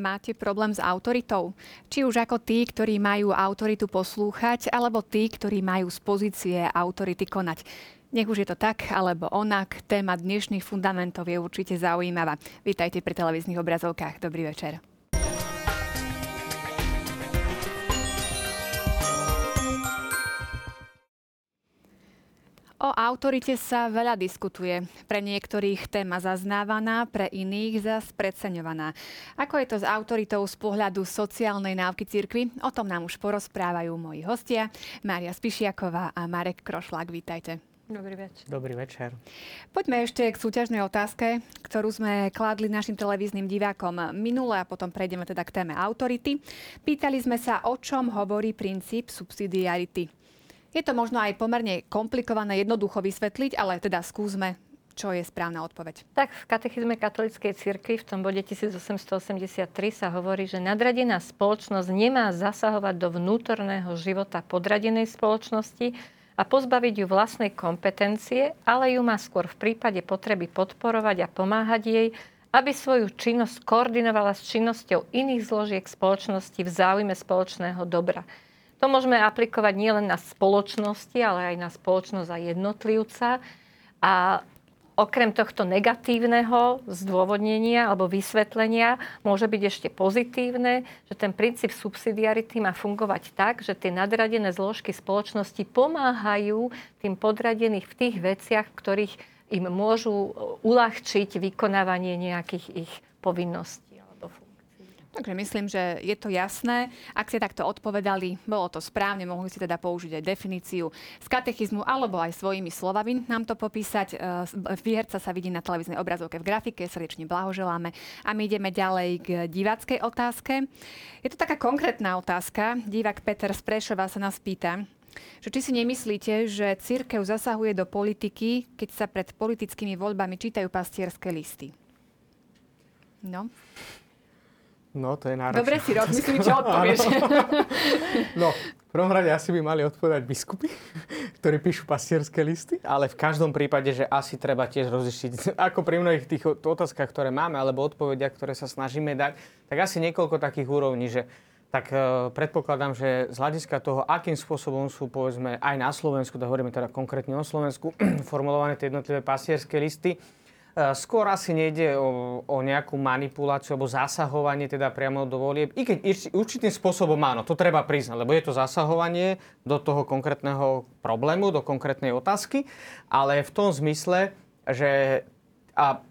Máte problém s autoritou? Či už ako tí, ktorí majú autoritu poslúchať, alebo tí, ktorí majú z pozície autority konať. Nech už je to tak, alebo onak, téma dnešných fundamentov je určite zaujímavá. Vítajte pri televíznych obrazovkách. Dobrý večer. O autorite sa veľa diskutuje. Pre niektorých téma zaznávaná, pre iných zas preceňovaná. Ako je to s autoritou z pohľadu sociálnej návky cirkvi? O tom nám už porozprávajú moji hostia. Mária Spišiaková a Marek Krošlák. Vítajte. Dobrý večer. Dobrý večer. Poďme ešte k súťažnej otázke, ktorú sme kládli našim televíznym divákom minule a potom prejdeme teda k téme autority. Pýtali sme sa, o čom hovorí princíp subsidiarity. Je to možno aj pomerne komplikované jednoducho vysvetliť, ale teda skúsme, čo je správna odpoveď. Tak v katechizme katolíckej cirkvi v tom bode 1883 sa hovorí, že nadradená spoločnosť nemá zasahovať do vnútorného života podradenej spoločnosti a pozbaviť ju vlastnej kompetencie, ale ju má skôr v prípade potreby podporovať a pomáhať jej, aby svoju činnosť koordinovala s činnosťou iných zložiek spoločnosti v záujme spoločného dobra. To môžeme aplikovať nielen na spoločnosti, ale aj na spoločnosť a jednotlivca. A okrem tohto negatívneho zdôvodnenia alebo vysvetlenia môže byť ešte pozitívne, že ten princíp subsidiarity má fungovať tak, že tie nadradené zložky spoločnosti pomáhajú tým podradených v tých veciach, v ktorých im môžu uľahčiť vykonávanie nejakých ich povinností. Takže myslím, že je to jasné. Ak ste takto odpovedali, bolo to správne, mohli ste teda použiť aj definíciu z katechizmu alebo aj svojimi slovami nám to popísať. E, výherca sa vidí na televíznej obrazovke v grafike, srdečne blahoželáme. A my ideme ďalej k diváckej otázke. Je to taká konkrétna otázka. Divák Peter z Prešova sa nás pýta, že či si nemyslíte, že církev zasahuje do politiky, keď sa pred politickými voľbami čítajú pastierské listy? No. No, to je náročné. Dobre si rozmyslí, čo odpovieš. no, v prvom rade asi by mali odpovedať biskupy, ktorí píšu pastierské listy, ale v každom prípade, že asi treba tiež rozlišiť, ako pri mnohých tých otázkach, ktoré máme, alebo odpovediach, ktoré sa snažíme dať, tak asi niekoľko takých úrovní, že tak uh, predpokladám, že z hľadiska toho, akým spôsobom sú, povedzme, aj na Slovensku, da hovoríme teda konkrétne o Slovensku, formulované tie jednotlivé pastierské listy, E, skôr asi nejde o, o nejakú manipuláciu alebo zasahovanie teda priamo do volieb. I keď určitým spôsobom áno, to treba priznať, lebo je to zasahovanie do toho konkrétneho problému, do konkrétnej otázky, ale v tom zmysle, že a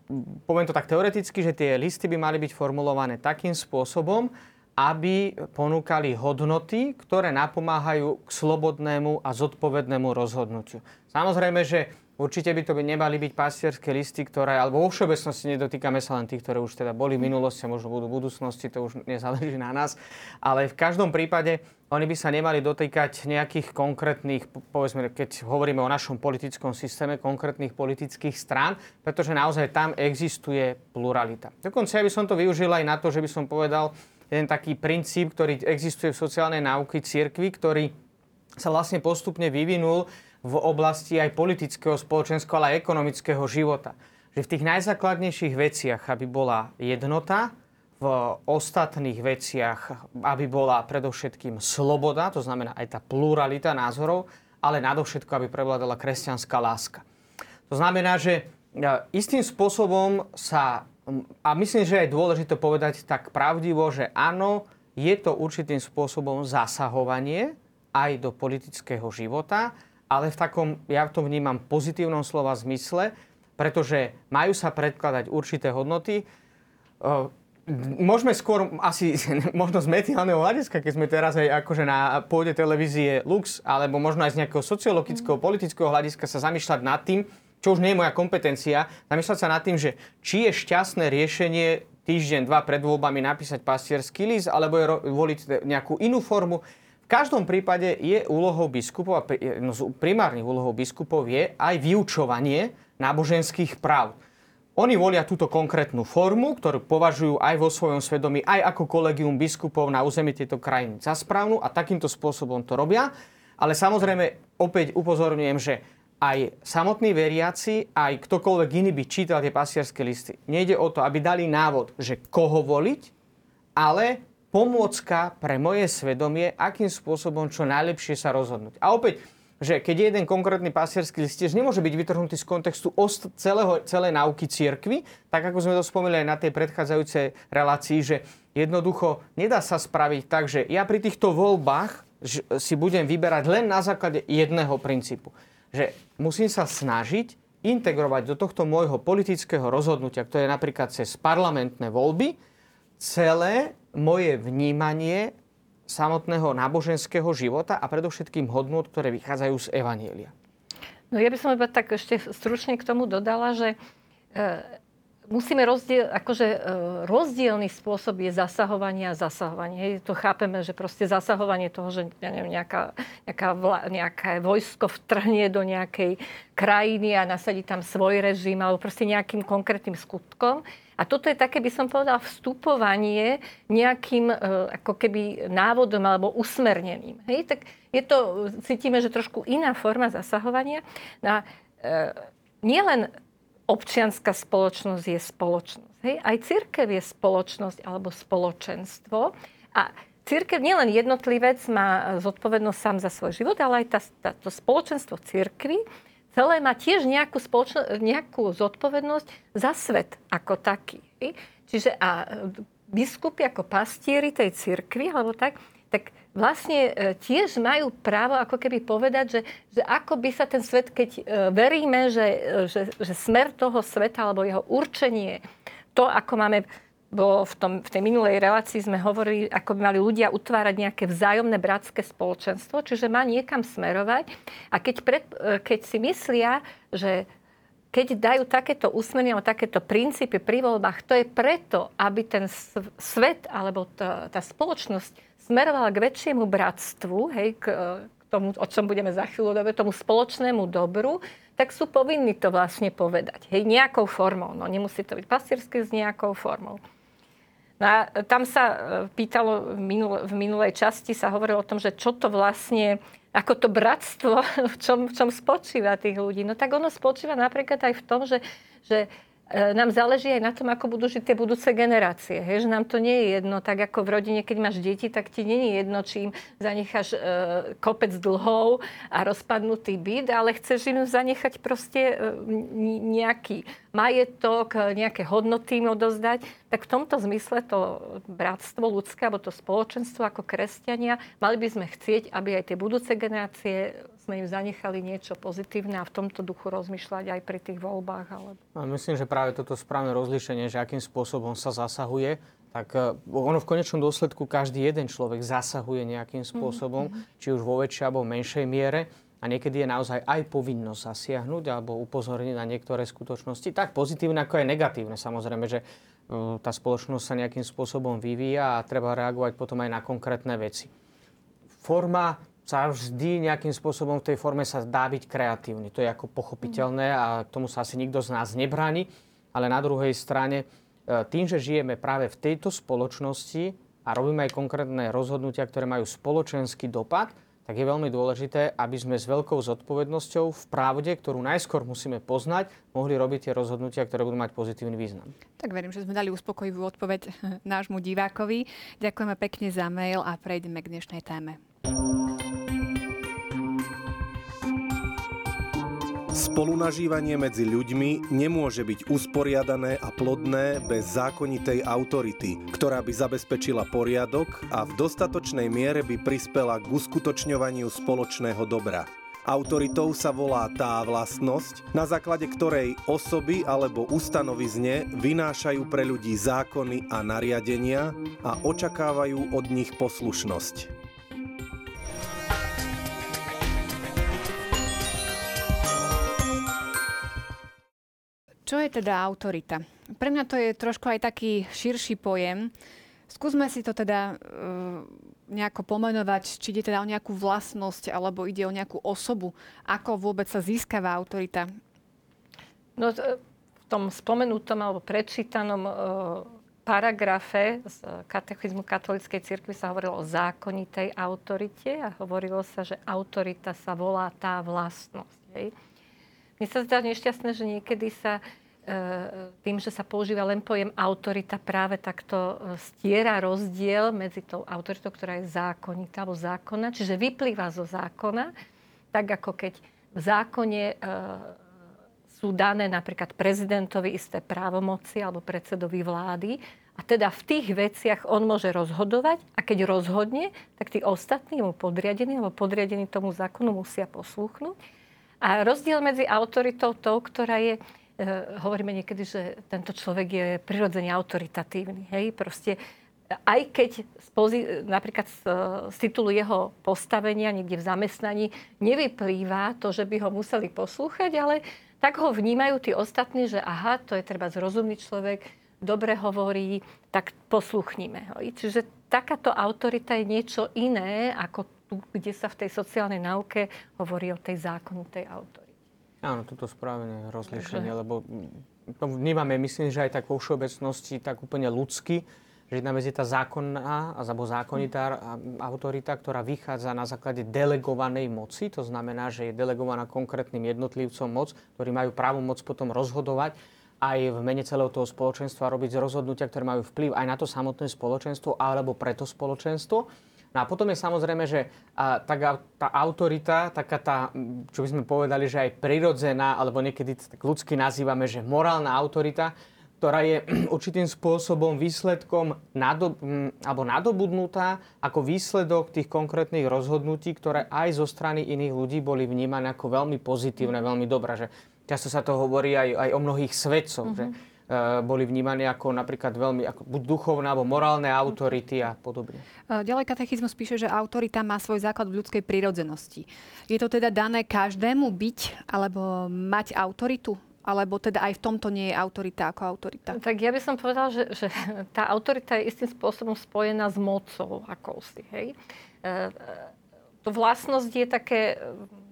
poviem to tak teoreticky, že tie listy by mali byť formulované takým spôsobom, aby ponúkali hodnoty, ktoré napomáhajú k slobodnému a zodpovednému rozhodnutiu. Samozrejme, že Určite by to by nemali byť pastierské listy, ktoré, alebo vo všeobecnosti nedotýkame sa len tých, ktoré už teda boli v minulosti možno budú v budúcnosti, to už nezáleží na nás. Ale v každom prípade oni by sa nemali dotýkať nejakých konkrétnych, povedzme, keď hovoríme o našom politickom systéme, konkrétnych politických strán, pretože naozaj tam existuje pluralita. Dokonca ja by som to využil aj na to, že by som povedal jeden taký princíp, ktorý existuje v sociálnej náuky cirkvi, ktorý sa vlastne postupne vyvinul v oblasti aj politického, spoločenského, ale aj ekonomického života. Že v tých najzákladnejších veciach, aby bola jednota, v ostatných veciach, aby bola predovšetkým sloboda, to znamená aj tá pluralita názorov, ale nadovšetko, aby prevládala kresťanská láska. To znamená, že e, istým spôsobom sa, a myslím, že je dôležité povedať tak pravdivo, že áno, je to určitým spôsobom zasahovanie aj do politického života, ale v takom, ja to vnímam pozitívnom slova zmysle, pretože majú sa predkladať určité hodnoty. Môžeme skôr asi, možno z mediálneho hľadiska, keď sme teraz aj akože na pôde televízie Lux, alebo možno aj z nejakého sociologického, mm. politického hľadiska sa zamýšľať nad tým, čo už nie je moja kompetencia, zamýšľať sa nad tým, že či je šťastné riešenie týždeň, dva pred voľbami napísať pastierský list, alebo je voliť nejakú inú formu každom prípade je úlohou biskupov, a no, primárnych úlohou biskupov je aj vyučovanie náboženských práv. Oni volia túto konkrétnu formu, ktorú považujú aj vo svojom svedomí, aj ako kolegium biskupov na území tejto krajiny za správnu a takýmto spôsobom to robia. Ale samozrejme, opäť upozorňujem, že aj samotní veriaci, aj ktokoľvek iný by čítal tie pasierské listy. Nejde o to, aby dali návod, že koho voliť, ale pomôcka pre moje svedomie, akým spôsobom čo najlepšie sa rozhodnúť. A opäť, že keď jeden konkrétny pasierský listiež nemôže byť vytrhnutý z kontextu celého, celej náuky církvy, tak ako sme to spomínali na tej predchádzajúcej relácii, že jednoducho nedá sa spraviť tak, že ja pri týchto voľbách si budem vyberať len na základe jedného princípu. Že musím sa snažiť integrovať do tohto môjho politického rozhodnutia, ktoré je napríklad cez parlamentné voľby, celé moje vnímanie samotného náboženského života a predovšetkým hodnot, ktoré vychádzajú z Evanielia. No ja by som iba tak ešte stručne k tomu dodala, že e, musíme rozdiel, akože e, rozdielný spôsob je zasahovanie a zasahovanie. To chápeme, že proste zasahovanie toho, že ja neviem, nejaká, nejaká vla, nejaké vojsko vtrhne do nejakej krajiny a nasadí tam svoj režim alebo proste nejakým konkrétnym skutkom a toto je také, by som povedala, vstupovanie nejakým e, ako keby návodom alebo usmernením. Hej? Tak je to, cítime, že trošku iná forma zasahovania. Na, e, nielen občianská spoločnosť je spoločnosť. Hej? Aj církev je spoločnosť alebo spoločenstvo. A církev, nielen jednotlivec má zodpovednosť sám za svoj život, ale aj tá, tá, to spoločenstvo církvy celé má tiež nejakú, spoločno, nejakú zodpovednosť za svet ako taký. Čiže a biskupy ako pastieri tej cirkvi, alebo tak, tak vlastne e, tiež majú právo ako keby povedať, že, že ako by sa ten svet, keď e, veríme, že, e, že, že smer toho sveta alebo jeho určenie, to, ako máme bo v, tom, v tej minulej relácii sme hovorili, ako by mali ľudia utvárať nejaké vzájomné bratské spoločenstvo, čiže má niekam smerovať. A keď, pred, e, keď si myslia, že keď dajú takéto usmernenia o takéto princípy pri voľbách, to je preto, aby ten svet alebo tá, tá spoločnosť smerovala k väčšiemu bratstvu, hej, k, k tomu, o čom budeme za chvíľu dobe, tomu spoločnému dobru, tak sú povinní to vlastne povedať. Hej, nejakou formou. No, nemusí to byť pastiersky s nejakou formou. No a tam sa e, pýtalo, v, minul, v minulej časti sa hovorilo o tom, že čo to vlastne, ako to bratstvo, v čom, v čom spočíva tých ľudí. No tak ono spočíva napríklad aj v tom, že, že nám záleží aj na tom, ako budú žiť tie budúce generácie. Hej? Že nám to nie je jedno, tak ako v rodine, keď máš deti, tak ti nie je jedno, či im zanecháš e, kopec dlhov a rozpadnutý byt, ale chceš im zanechať proste e, nejaký majetok, nejaké hodnoty im odozdať. Tak v tomto zmysle to bratstvo ľudské, alebo to spoločenstvo ako kresťania, mali by sme chcieť, aby aj tie budúce generácie sme im zanechali niečo pozitívne a v tomto duchu rozmýšľať aj pri tých voľbách. Ale... A myslím, že práve toto správne rozlíšenie, že akým spôsobom sa zasahuje, tak e, ono v konečnom dôsledku každý jeden človek zasahuje nejakým spôsobom, mm-hmm. či už vo väčšej alebo menšej miere. A niekedy je naozaj aj povinnosť zasiahnuť alebo upozorniť na niektoré skutočnosti, tak pozitívne ako aj negatívne. Samozrejme, že e, tá spoločnosť sa nejakým spôsobom vyvíja a treba reagovať potom aj na konkrétne veci. Forma sa vždy nejakým spôsobom v tej forme sa dá byť kreatívny. To je ako pochopiteľné a tomu sa asi nikto z nás nebráni. Ale na druhej strane, e, tým, že žijeme práve v tejto spoločnosti a robíme aj konkrétne rozhodnutia, ktoré majú spoločenský dopad, tak je veľmi dôležité, aby sme s veľkou zodpovednosťou v pravde, ktorú najskôr musíme poznať, mohli robiť tie rozhodnutia, ktoré budú mať pozitívny význam. Tak verím, že sme dali uspokojivú odpoveď nášmu divákovi. Ďakujeme pekne za mail a prejdeme k dnešnej téme. Spolunažívanie medzi ľuďmi nemôže byť usporiadané a plodné bez zákonitej autority, ktorá by zabezpečila poriadok a v dostatočnej miere by prispela k uskutočňovaniu spoločného dobra. Autoritou sa volá tá vlastnosť, na základe ktorej osoby alebo ustanovizne vynášajú pre ľudí zákony a nariadenia a očakávajú od nich poslušnosť. Čo je teda autorita? Pre mňa to je trošku aj taký širší pojem. Skúsme si to teda uh, nejako pomenovať, či ide teda o nejakú vlastnosť, alebo ide o nejakú osobu. Ako vôbec sa získava autorita? No, v tom spomenutom alebo prečítanom uh, paragrafe z katechizmu katolíckej cirkvi sa hovorilo o zákonitej autorite a hovorilo sa, že autorita sa volá tá vlastnosť. Hej. Mne sa zdá nešťastné, že niekedy sa tým, že sa používa len pojem autorita, práve takto stiera rozdiel medzi tou autoritou, ktorá je zákonitá alebo zákona, čiže vyplýva zo zákona, tak ako keď v zákone sú dané napríklad prezidentovi isté právomoci alebo predsedovi vlády a teda v tých veciach on môže rozhodovať a keď rozhodne, tak tí ostatní mu podriadení alebo podriadení tomu zákonu musia poslúchnuť. A rozdiel medzi autoritou tou, ktorá je, e, hovoríme niekedy, že tento človek je prirodzene autoritatívny. Hej? Proste aj keď z napríklad z, z titulu jeho postavenia niekde v zamestnaní nevyplýva to, že by ho museli poslúchať, ale tak ho vnímajú tí ostatní, že aha, to je treba zrozumný človek, dobre hovorí, tak posluchníme ho. Čiže takáto autorita je niečo iné, ako tu, kde sa v tej sociálnej náuke hovorí o tej zákonitej autorite. Áno, toto správne rozlišenie, Takže... lebo to vnímame, myslím, že aj tak vo všeobecnosti, tak úplne ľudsky, že jedna vec je tá zákonná alebo zákonitá autorita, ktorá vychádza na základe delegovanej moci. To znamená, že je delegovaná konkrétnym jednotlivcom moc, ktorí majú právo moc potom rozhodovať aj v mene celého toho spoločenstva robiť rozhodnutia, ktoré majú vplyv aj na to samotné spoločenstvo alebo pre to spoločenstvo. No a potom je samozrejme, že a, tá, tá autorita, taká tá, čo by sme povedali, že aj prirodzená, alebo niekedy tak ľudsky nazývame, že morálna autorita, ktorá je určitým spôsobom výsledkom nadob, alebo nadobudnutá ako výsledok tých konkrétnych rozhodnutí, ktoré aj zo strany iných ľudí boli vnímané ako veľmi pozitívne, veľmi dobré. Že často sa to hovorí aj, aj o mnohých svedcoch, mm-hmm. že uh, boli vnímaní ako napríklad veľmi ako buď duchovné alebo morálne autority a podobne. E, ďalej katechizmus píše, že autorita má svoj základ v ľudskej prírodzenosti. Je to teda dané každému byť alebo mať autoritu? Alebo teda aj v tomto nie je autorita ako autorita? Tak ja by som povedala, že, že tá autorita je istým spôsobom spojená s mocou akousi. Hej? E, to vlastnosť je také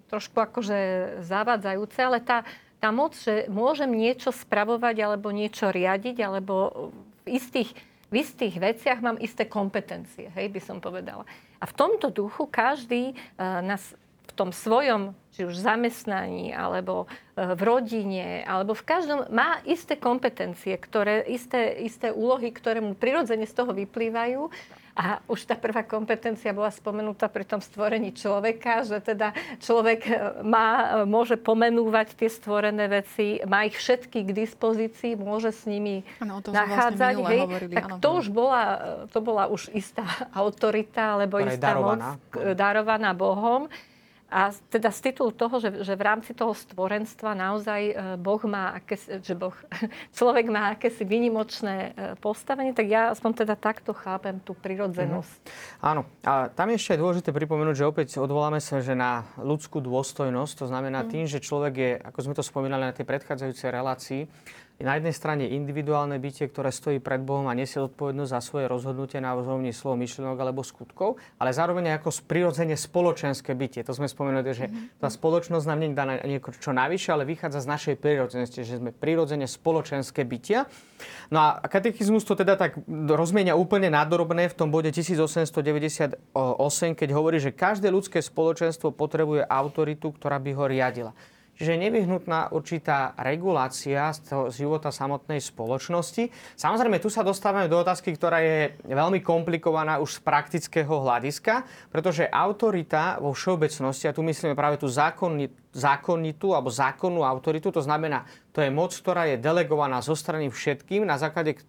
trošku akože zavádzajúce, ale tá, tá moc, že môžem niečo spravovať alebo niečo riadiť, alebo v istých, v istých veciach mám isté kompetencie, hej, by som povedala. A v tomto duchu každý uh, nás v tom svojom, či už zamestnaní, alebo e, v rodine, alebo v každom, má isté kompetencie, ktoré, isté, isté úlohy, ktoré mu prirodzene z toho vyplývajú. A už tá prvá kompetencia bola spomenutá pri tom stvorení človeka, že teda človek e, má, e, môže pomenúvať tie stvorené veci, má ich všetky k dispozícii, môže s nimi ano, to vlastne nachádzať. Vlastne hej, hovorili, tak ano. to už bola, to bola už istá autorita, alebo istá darovaná. moc darovaná Bohom. A teda z titulu toho, že, že v rámci toho stvorenstva naozaj e, Boh má akési, že boh, človek má akési vynimočné e, postavenie, tak ja aspoň teda takto chápem tú prirodzenosť. Mm-hmm. Áno. A tam ešte je dôležité pripomenúť, že opäť odvoláme sa že na ľudskú dôstojnosť. To znamená mm. tým, že človek je, ako sme to spomínali na tej predchádzajúcej relácii, na jednej strane individuálne bytie, ktoré stojí pred Bohom a nesie odpovednosť za svoje rozhodnutie na úrovni slov, myšlienok alebo skutkov, ale zároveň aj ako prirodzene spoločenské bytie. To sme spomenuli, že mhm. tá spoločnosť nám nie dá nieko čo navyše, ale vychádza z našej prírodzenosti, že sme prirodzene spoločenské bytia. No a katechizmus to teda tak rozmienia úplne nádorobné v tom bode 1898, keď hovorí, že každé ľudské spoločenstvo potrebuje autoritu, ktorá by ho riadila. Čiže je nevyhnutná určitá regulácia z, toho, života samotnej spoločnosti. Samozrejme, tu sa dostávame do otázky, ktorá je veľmi komplikovaná už z praktického hľadiska, pretože autorita vo všeobecnosti, a tu myslíme práve tú zákonnitú alebo zákonnú autoritu, to znamená, to je moc, ktorá je delegovaná zo strany všetkým na základe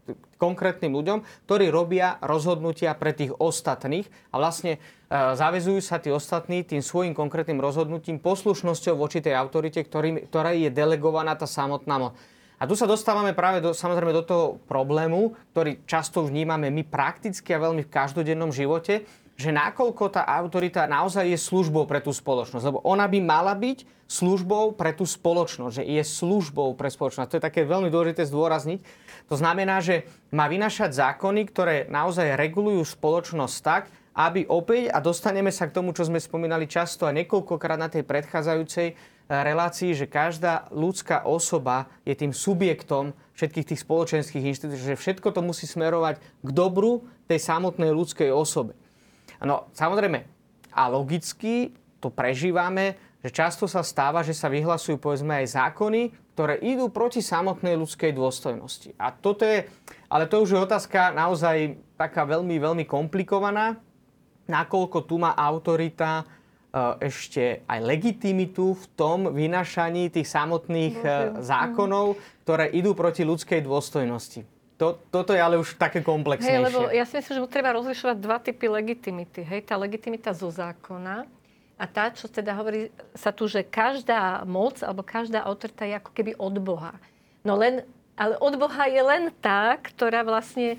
konkrétnym ľuďom, ktorí robia rozhodnutia pre tých ostatných a vlastne E, zavezujú sa tí ostatní tým svojim konkrétnym rozhodnutím poslušnosťou voči tej autorite, ktorý, ktorá je delegovaná tá samotná moc. A tu sa dostávame práve do, samozrejme do toho problému, ktorý často vnímame my prakticky a veľmi v každodennom živote, že nakoľko tá autorita naozaj je službou pre tú spoločnosť. Lebo ona by mala byť službou pre tú spoločnosť, že je službou pre spoločnosť. To je také veľmi dôležité zdôrazniť. To znamená, že má vynašať zákony, ktoré naozaj regulujú spoločnosť tak, aby opäť, a dostaneme sa k tomu, čo sme spomínali často a niekoľkokrát na tej predchádzajúcej eh, relácii, že každá ľudská osoba je tým subjektom všetkých tých spoločenských inštitúcií, že všetko to musí smerovať k dobru tej samotnej ľudskej osobe. No, samozrejme, a logicky to prežívame, že často sa stáva, že sa vyhlasujú povedzme aj zákony, ktoré idú proti samotnej ľudskej dôstojnosti. A toto je, ale to už je otázka naozaj taká veľmi, veľmi komplikovaná, nakoľko tu má autorita ešte aj legitimitu v tom vynašaní tých samotných zákonov, ktoré idú proti ľudskej dôstojnosti. To, toto je ale už také komplexnejšie. Hej, lebo ja si myslím, že treba rozlišovať dva typy legitimity. Hej, tá legitimita zo zákona a tá, čo teda hovorí sa tu, že každá moc alebo každá autorita je ako keby od Boha. No len, ale od Boha je len tá, ktorá vlastne e,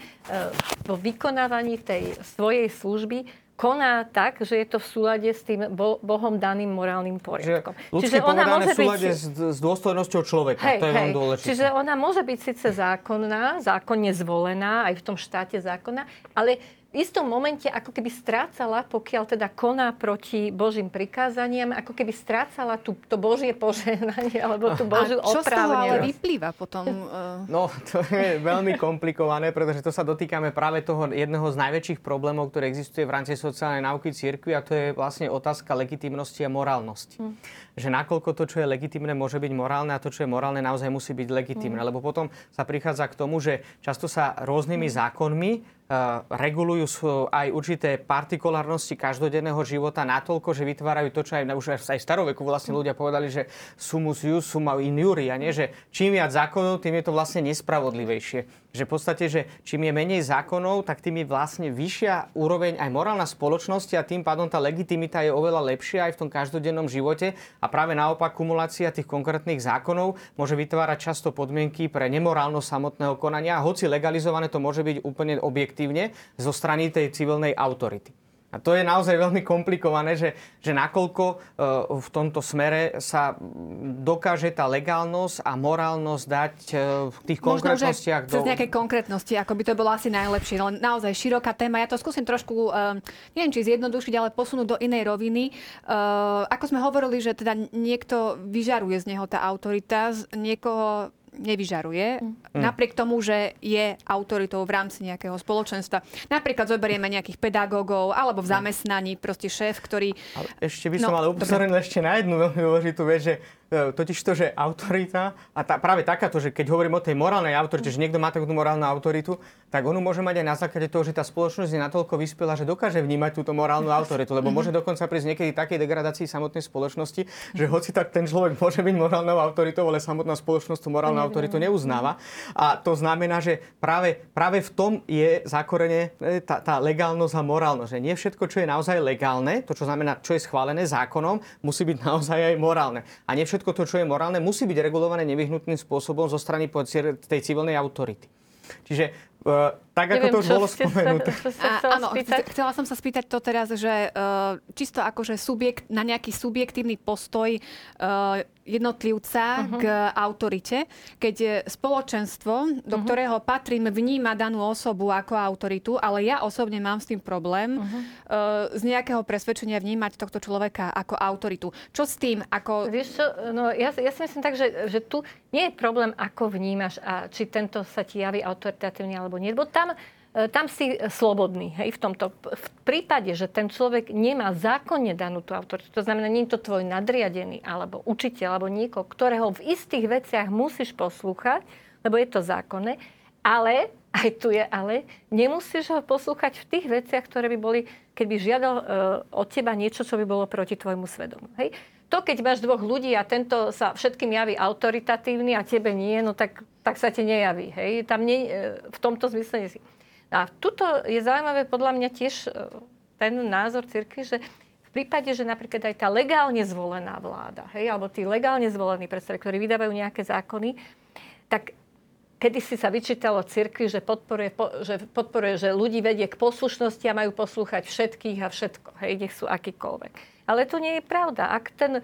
vo vykonávaní tej svojej služby koná tak, že je to v súlade s tým Bohom daným morálnym poriadkom. Že Čiže ona môže v súlade byť... s, s dôstojnosťou človeka. Hej, to je hej. dôležité. Čiže ona môže byť síce zákonná, zákonne zvolená, aj v tom štáte zákona, ale istom momente ako keby strácala, pokiaľ teda koná proti Božím prikázaniam, ako keby strácala tú, to Božie požehnanie alebo tú Božiu A čo z toho ale vyplýva potom? Uh... No, to je veľmi komplikované, pretože to sa dotýkame práve toho jedného z najväčších problémov, ktoré existuje v rámci sociálnej náuky cirkvi a to je vlastne otázka legitimnosti a morálnosti. Hmm. Že nakoľko to, čo je legitimné, môže byť morálne a to, čo je morálne, naozaj musí byť legitimné. Hmm. Lebo potom sa prichádza k tomu, že často sa rôznymi hmm. zákonmi regulujú aj určité partikulárnosti každodenného života natoľko, že vytvárajú to, čo aj, už aj v staroveku vlastne ľudia povedali, že sumus jus summa in juria, nie? že čím viac zákonov, tým je to vlastne nespravodlivejšie. Že v podstate, že čím je menej zákonov, tak tým je vlastne vyššia úroveň aj morálna spoločnosti a tým pádom tá legitimita je oveľa lepšia aj v tom každodennom živote a práve naopak kumulácia tých konkrétnych zákonov môže vytvárať často podmienky pre nemorálnosť samotného konania, hoci legalizované to môže byť úplne objektívne zo strany tej civilnej autority. A to je naozaj veľmi komplikované, že, že nakoľko e, v tomto smere sa dokáže tá legálnosť a morálnosť dať e, v tých konkrétnostiach do... Cez nejaké konkrétnosti, ako by to bolo asi najlepšie. Ale naozaj široká téma. Ja to skúsim trošku, uh, neviem, či zjednodušiť, ale posunúť do inej roviny. Ako sme hovorili, že teda niekto vyžaruje z neho tá autorita, z niekoho nevyžaruje, mm. napriek tomu, že je autoritou v rámci nejakého spoločenstva. Napríklad zoberieme nejakých pedagógov alebo v zamestnaní proste šéf, ktorý... Ale ešte by som no, ale upozornil ešte na jednu veľmi dôležitú vec, že totiž to, že autorita, a tá, práve takáto, že keď hovorím o tej morálnej autorite, že niekto má takú morálnu autoritu, tak on môže mať aj na základe toho, že tá spoločnosť je natoľko vyspelá, že dokáže vnímať túto morálnu autoritu, lebo môže dokonca prísť niekedy takej degradácii samotnej spoločnosti, že hoci tak ten človek môže byť morálnou autoritou, ale samotná spoločnosť tú morálnu autoritu neuznáva. A to znamená, že práve, práve v tom je zakorene e, tá, tá legálnosť a morálnosť. Že nie všetko, čo je naozaj legálne, to čo znamená, čo je schválené zákonom, musí byť naozaj aj morálne. A nie všetko všetko to, čo je morálne, musí byť regulované nevyhnutným spôsobom zo strany tej civilnej autority. Čiže uh, tak, ako Neviem, to už bolo spomenuté. Sa, sa, sa áno, chcela som sa spýtať to teraz, že uh, čisto akože subjekt, na nejaký subjektívny postoj uh, jednotlivca uh-huh. k autorite, keď spoločenstvo, do uh-huh. ktorého patrím, vníma danú osobu ako autoritu, ale ja osobne mám s tým problém uh-huh. uh, z nejakého presvedčenia vnímať tohto človeka ako autoritu. Čo s tým? Ako... Vieš čo, no ja, ja si myslím tak, že, že tu nie je problém, ako vnímaš a či tento sa ti javí autoritatívne alebo nie. Lebo tam E, tam si slobodný. Hej, v tomto v prípade, že ten človek nemá zákonne danú tú autoritu, to znamená, nie je to tvoj nadriadený, alebo učiteľ, alebo niekoho, ktorého v istých veciach musíš poslúchať, lebo je to zákonné, ale, aj tu je ale, nemusíš ho poslúchať v tých veciach, ktoré by boli, keď by žiadal uh, od teba niečo, čo by bolo proti tvojmu svedomu. Hej? To, keď máš dvoch ľudí a tento sa všetkým javí autoritatívny a tebe nie, no tak, tak sa ti nejaví. Hej? Tam nie, e, v tomto zmysle nie si. A tuto je zaujímavé podľa mňa tiež e, ten názor cirkvi, že v prípade, že napríklad aj tá legálne zvolená vláda, hej, alebo tí legálne zvolení predstavy, ktorí vydávajú nejaké zákony, tak kedy si sa vyčítalo cirkvi, že podporuje, že podporuje, že ľudí vedie k poslušnosti a majú poslúchať všetkých a všetko, hej, nech sú akýkoľvek. Ale to nie je pravda. Ak ten e,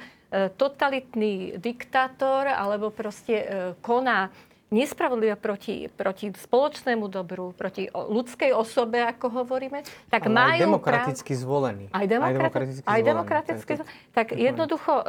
totalitný diktátor alebo proste e, koná nespravodlivé proti, proti spoločnému dobru, proti ľudskej osobe, ako hovoríme, tak Ale majú... Aj demokraticky práv... zvolený. Aj, demokrati- aj demokraticky aj. Demokraticky zvolený. Tak, tak jednoducho uh,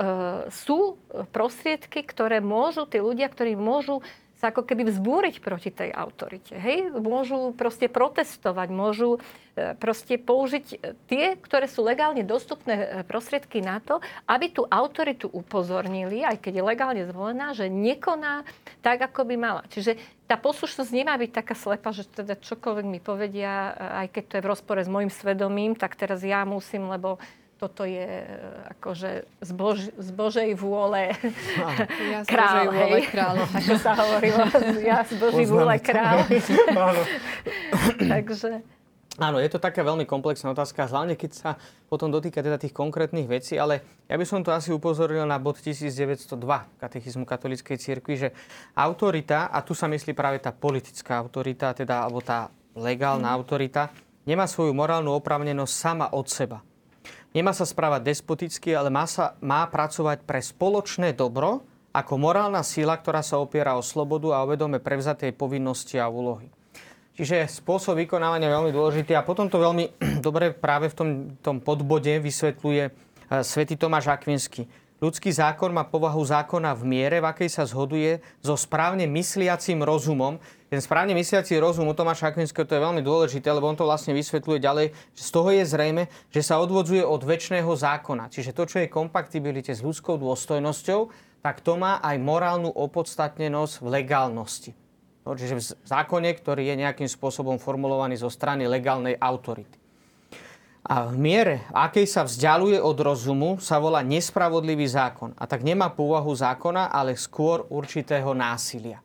sú prostriedky, ktoré môžu, tí ľudia, ktorí môžu sa ako keby vzbúriť proti tej autorite. Hej? Môžu proste protestovať, môžu e, proste použiť e, tie, ktoré sú legálne dostupné e, prostriedky na to, aby tú autoritu upozornili, aj keď je legálne zvolená, že nekoná tak, ako by mala. Čiže tá poslušnosť nemá byť taká slepa, že teda čokoľvek mi povedia, aj keď to je v rozpore s môjim svedomím, tak teraz ja musím, lebo toto je e, akože z, Bož, z Božej vôle ja král, Božej vôle král. ako sa hovorilo, ja z Božej vôle král. Takže... Áno, je to taká veľmi komplexná otázka, hlavne keď sa potom dotýka teda tých konkrétnych vecí, ale ja by som to asi upozoril na bod 1902 katechizmu katolíckej cirkvi, že autorita, a tu sa myslí práve tá politická autorita, teda, alebo tá legálna mm. autorita, nemá svoju morálnu opravnenosť sama od seba. Nemá sa správať despoticky, ale má, sa, má pracovať pre spoločné dobro ako morálna síla, ktorá sa opiera o slobodu a o vedome prevzatej povinnosti a úlohy. Čiže spôsob vykonávania je veľmi dôležitý a potom to veľmi dobre práve v tom, tom podbode vysvetľuje e, svätý Tomáš Akvinsky. Ľudský zákon má povahu zákona v miere, v akej sa zhoduje so správne mysliacím rozumom. Ten správne mysliaci rozum u Tomáša Akvinského to je veľmi dôležité, lebo on to vlastne vysvetľuje ďalej, že z toho je zrejme, že sa odvodzuje od väčšného zákona. Čiže to, čo je kompatibilite s ľudskou dôstojnosťou, tak to má aj morálnu opodstatnenosť v legálnosti. No, čiže v zákone, ktorý je nejakým spôsobom formulovaný zo strany legálnej autority. A v miere, akej sa vzdialuje od rozumu, sa volá nespravodlivý zákon. A tak nemá pôvahu zákona, ale skôr určitého násilia.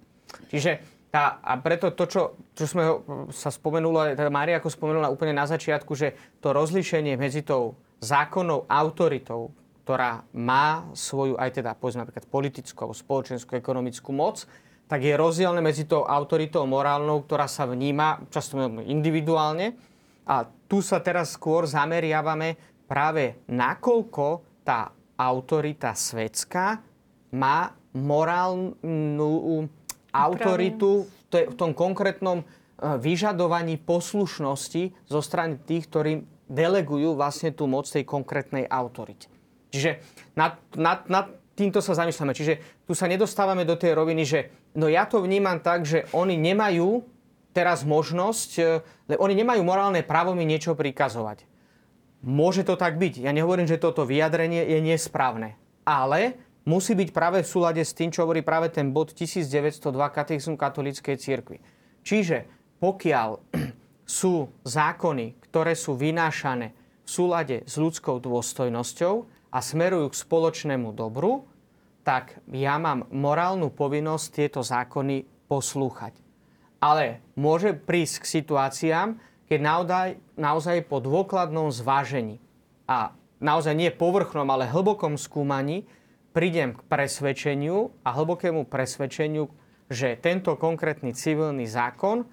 Čiže tá, a preto to, čo, čo sme sa spomenulo, teda Mária ako spomenula úplne na začiatku, že to rozlíšenie medzi tou zákonnou autoritou, ktorá má svoju aj teda, povedzme napríklad politickú, spoločenskú, ekonomickú moc, tak je rozdielne medzi tou autoritou morálnou, ktorá sa vníma často individuálne, a tu sa teraz skôr zameriavame práve nakoľko tá autorita svetská má morálnu autoritu v tom konkrétnom e, vyžadovaní poslušnosti zo strany tých, ktorí delegujú vlastne tú moc tej konkrétnej autorite. Čiže nad, nad, nad týmto sa zamýšľame. Čiže tu sa nedostávame do tej roviny, že no ja to vnímam tak, že oni nemajú teraz možnosť, e, lebo oni nemajú morálne právo mi niečo prikazovať. Môže to tak byť. Ja nehovorím, že toto vyjadrenie je nesprávne. Ale musí byť práve v súlade s tým, čo hovorí práve ten bod 1902 katechizmu katolíckej cirkvi. Čiže pokiaľ sú zákony, ktoré sú vynášané v súlade s ľudskou dôstojnosťou a smerujú k spoločnému dobru, tak ja mám morálnu povinnosť tieto zákony poslúchať. Ale môže prísť k situáciám, keď naozaj, naozaj po dôkladnom zvážení a naozaj nie povrchnom, ale hlbokom skúmaní prídem k presvedčeniu a hlbokému presvedčeniu, že tento konkrétny civilný zákon e,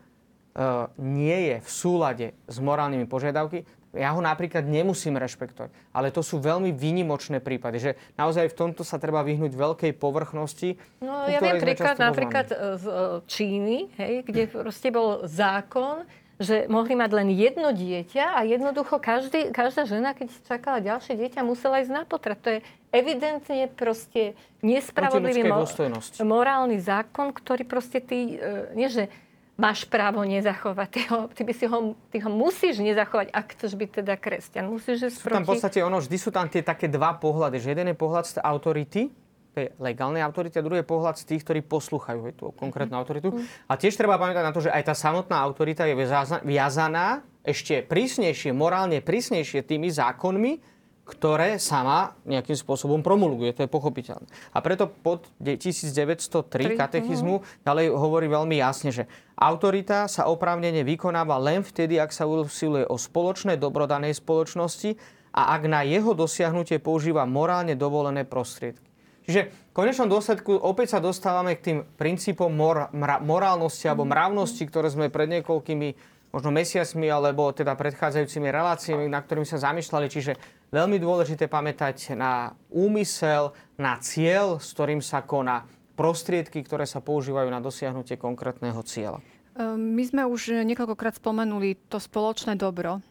nie je v súlade s morálnymi požiadavky, ja ho napríklad nemusím rešpektovať. Ale to sú veľmi výnimočné prípady, že naozaj v tomto sa treba vyhnúť veľkej povrchnosti. No ja viem príklad napríklad z e, Číny, hej, kde proste bol zákon, že mohli mať len jedno dieťa a jednoducho každý, každá žena, keď čakala ďalšie dieťa, musela ísť na potrat. To je evidentne proste nespravodlivý morálny zákon, ktorý proste ty, e, nie že máš právo nezachovať. Ty ho, ty, by si ho, ty ho musíš nezachovať, ak chceš byť teda kresťan. Musíš sú tam v podstate ono, vždy sú tam tie také dva pohľady. Že jeden je pohľad z autority, tej legálnej autority a druhý je pohľad z tých, ktorí poslúchajú tú konkrétnu mm-hmm. autoritu. A tiež treba pamätať na to, že aj tá samotná autorita je viazaná ešte prísnejšie, morálne prísnejšie tými zákonmi, ktoré sama nejakým spôsobom promulguje. To je pochopiteľné. A preto pod 1903 katechizmu ďalej hovorí veľmi jasne, že autorita sa oprávnene vykonáva len vtedy, ak sa usiluje o spoločné dobro danej spoločnosti a ak na jeho dosiahnutie používa morálne dovolené prostriedky. Čiže v konečnom dôsledku opäť sa dostávame k tým princípom mor- mra- morálnosti alebo mravnosti, ktoré sme pred niekoľkými možno mesiacmi alebo teda predchádzajúcimi reláciami, na ktorými sa zamýšľali. Čiže veľmi dôležité pamätať na úmysel, na cieľ, s ktorým sa koná, prostriedky, ktoré sa používajú na dosiahnutie konkrétneho cieľa. Ehm, my sme už niekoľkokrát spomenuli to spoločné dobro.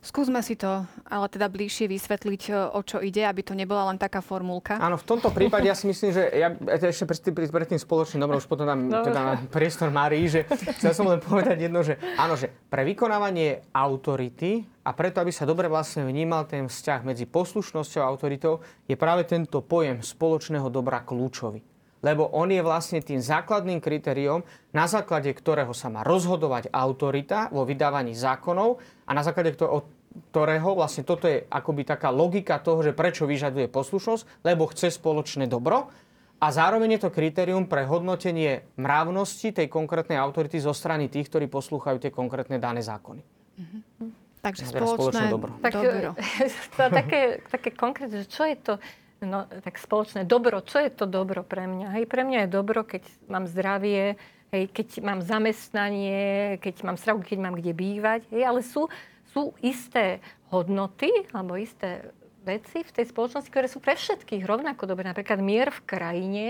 Skúsme si to ale teda bližšie vysvetliť, e, o čo ide, aby to nebola len taká formulka. Áno, v tomto prípade ja si myslím, že ja ešte pred tým, pred tým spoločným, dobro, už potom dám no, teda priestor Márii, že chcel som len povedať jedno, že áno, že pre vykonávanie autority a preto, aby sa dobre vlastne vnímal ten vzťah medzi poslušnosťou a autoritou, je práve tento pojem spoločného dobra kľúčový lebo on je vlastne tým základným kritériom, na základe ktorého sa má rozhodovať autorita vo vydávaní zákonov a na základe ktorého vlastne toto je akoby taká logika toho, že prečo vyžaduje poslušnosť, lebo chce spoločné dobro a zároveň je to kritérium pre hodnotenie mravnosti tej konkrétnej autority zo strany tých, ktorí poslúchajú tie konkrétne dané zákony. Mm-hmm. Takže spoločné, spoločné dobro. Tak, dobro. To, také, také konkrétne, že čo je to no, tak spoločné dobro. Čo je to dobro pre mňa? Hej, pre mňa je dobro, keď mám zdravie, hej, keď mám zamestnanie, keď mám stravu, keď mám kde bývať. Hej, ale sú, sú isté hodnoty alebo isté veci v tej spoločnosti, ktoré sú pre všetkých rovnako dobré. Napríklad mier v krajine,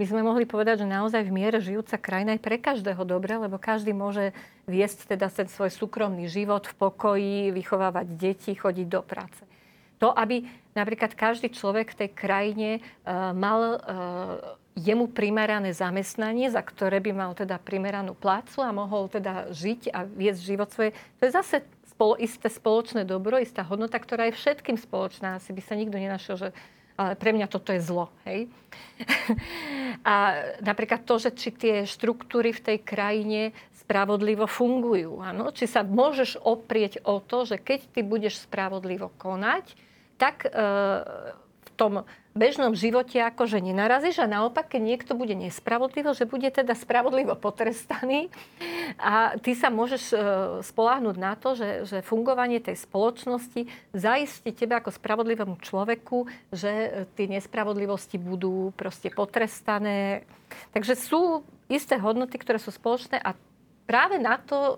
by sme mohli povedať, že naozaj v miere žijúca krajina je pre každého dobré, lebo každý môže viesť teda ten svoj súkromný život v pokoji, vychovávať deti, chodiť do práce. To, aby napríklad každý človek v tej krajine uh, mal uh, jemu primerané zamestnanie, za ktoré by mal teda primeranú plácu a mohol teda žiť a viesť život svoje. To je zase spolo, isté spoločné dobro, istá hodnota, ktorá je všetkým spoločná. Asi by sa nikto nenašiel, že ale pre mňa toto je zlo. Hej? a napríklad to, že či tie štruktúry v tej krajine spravodlivo fungujú. Áno? Či sa môžeš oprieť o to, že keď ty budeš spravodlivo konať, tak e, v tom bežnom živote akože nenarazíš a naopak, keď niekto bude nespravodlivo, že bude teda spravodlivo potrestaný a ty sa môžeš e, spoláhnuť na to, že, že fungovanie tej spoločnosti zaistí tebe ako spravodlivému človeku, že tie nespravodlivosti budú proste potrestané. Takže sú isté hodnoty, ktoré sú spoločné a práve na to e,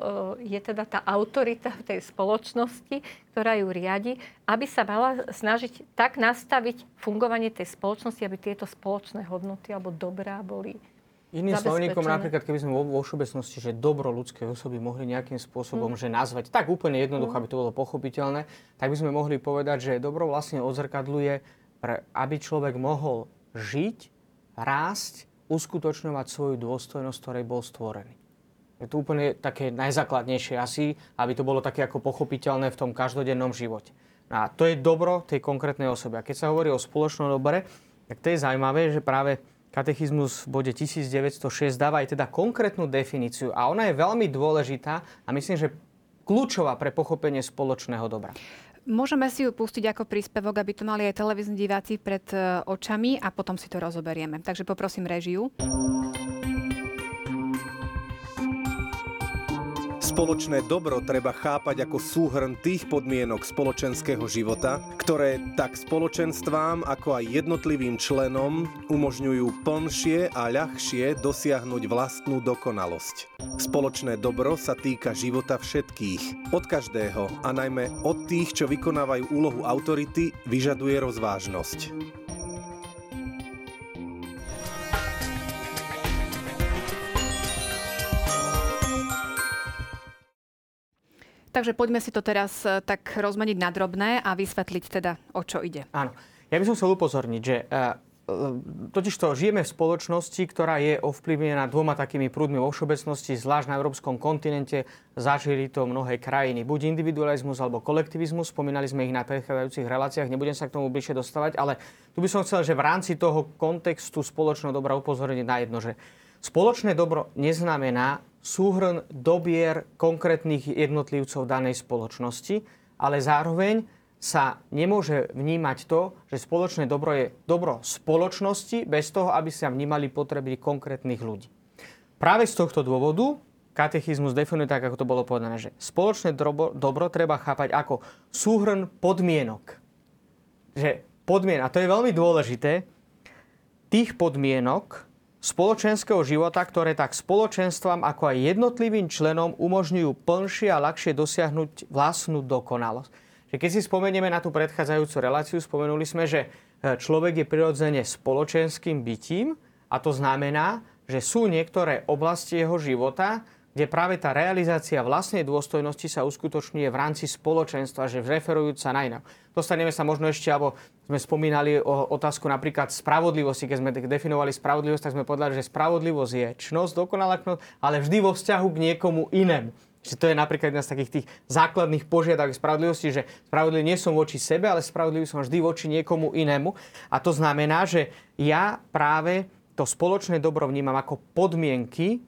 je teda tá autorita v tej spoločnosti, ktorá ju riadi, aby sa mala snažiť tak nastaviť fungovanie tej spoločnosti, aby tieto spoločné hodnoty alebo dobrá boli Iným slovníkom, napríklad, keby sme vo, vo všeobecnosti, že dobro ľudskej osoby mohli nejakým spôsobom mm. že nazvať tak úplne jednoducho, mm. aby to bolo pochopiteľné, tak by sme mohli povedať, že dobro vlastne odzrkadluje, pre, aby človek mohol žiť, rásť, uskutočňovať svoju dôstojnosť, ktorej bol stvorený. Je to úplne také najzákladnejšie asi, aby to bolo také ako pochopiteľné v tom každodennom živote. A to je dobro tej konkrétnej osoby. A keď sa hovorí o spoločnom dobre, tak to je zaujímavé, že práve katechizmus v bode 1906 dáva aj teda konkrétnu definíciu a ona je veľmi dôležitá a myslím, že kľúčová pre pochopenie spoločného dobra. Môžeme si ju pustiť ako príspevok, aby to mali aj televízni diváci pred e, očami a potom si to rozoberieme. Takže poprosím režiu. Spoločné dobro treba chápať ako súhrn tých podmienok spoločenského života, ktoré tak spoločenstvám ako aj jednotlivým členom umožňujú plnšie a ľahšie dosiahnuť vlastnú dokonalosť. Spoločné dobro sa týka života všetkých, od každého a najmä od tých, čo vykonávajú úlohu autority, vyžaduje rozvážnosť. Takže poďme si to teraz e, tak rozmeniť na drobné a vysvetliť teda, o čo ide. Áno. Ja by som chcel upozorniť, že e, e, totiž to žijeme v spoločnosti, ktorá je ovplyvnená dvoma takými prúdmi vo všeobecnosti, zvlášť na európskom kontinente. Zažili to mnohé krajiny. Buď individualizmus alebo kolektivizmus. Spomínali sme ich na predchádzajúcich reláciách, nebudem sa k tomu bližšie dostávať, ale tu by som chcel, že v rámci toho kontextu spoločného dobra upozorniť na jedno, že spoločné dobro neznamená súhrn dobier konkrétnych jednotlivcov danej spoločnosti, ale zároveň sa nemôže vnímať to, že spoločné dobro je dobro spoločnosti bez toho, aby sa vnímali potreby konkrétnych ľudí. Práve z tohto dôvodu katechizmus definuje tak, ako to bolo povedané, že spoločné dobro, dobro treba chápať ako súhrn podmienok. Že podmien, a to je veľmi dôležité, tých podmienok, spoločenského života, ktoré tak spoločenstvám ako aj jednotlivým členom umožňujú plnšie a ľahšie dosiahnuť vlastnú dokonalosť. Keď si spomenieme na tú predchádzajúcu reláciu, spomenuli sme, že e, človek je prirodzene spoločenským bytím a to znamená, že sú niektoré oblasti jeho života, kde práve tá realizácia vlastnej dôstojnosti sa uskutočňuje v rámci spoločenstva, že referujúc sa na iného. Dostaneme sa možno ešte, alebo sme spomínali o otázku napríklad spravodlivosti. Keď sme definovali spravodlivosť, tak sme povedali, že spravodlivosť je čnosť, dokonalá čnosť, ale vždy vo vzťahu k niekomu inému. Že to je napríklad jedna z takých tých základných požiadavok spravodlivosti, že spravodlivý nie som voči sebe, ale spravodlivý som vždy voči niekomu inému. A to znamená, že ja práve to spoločné dobro vnímam ako podmienky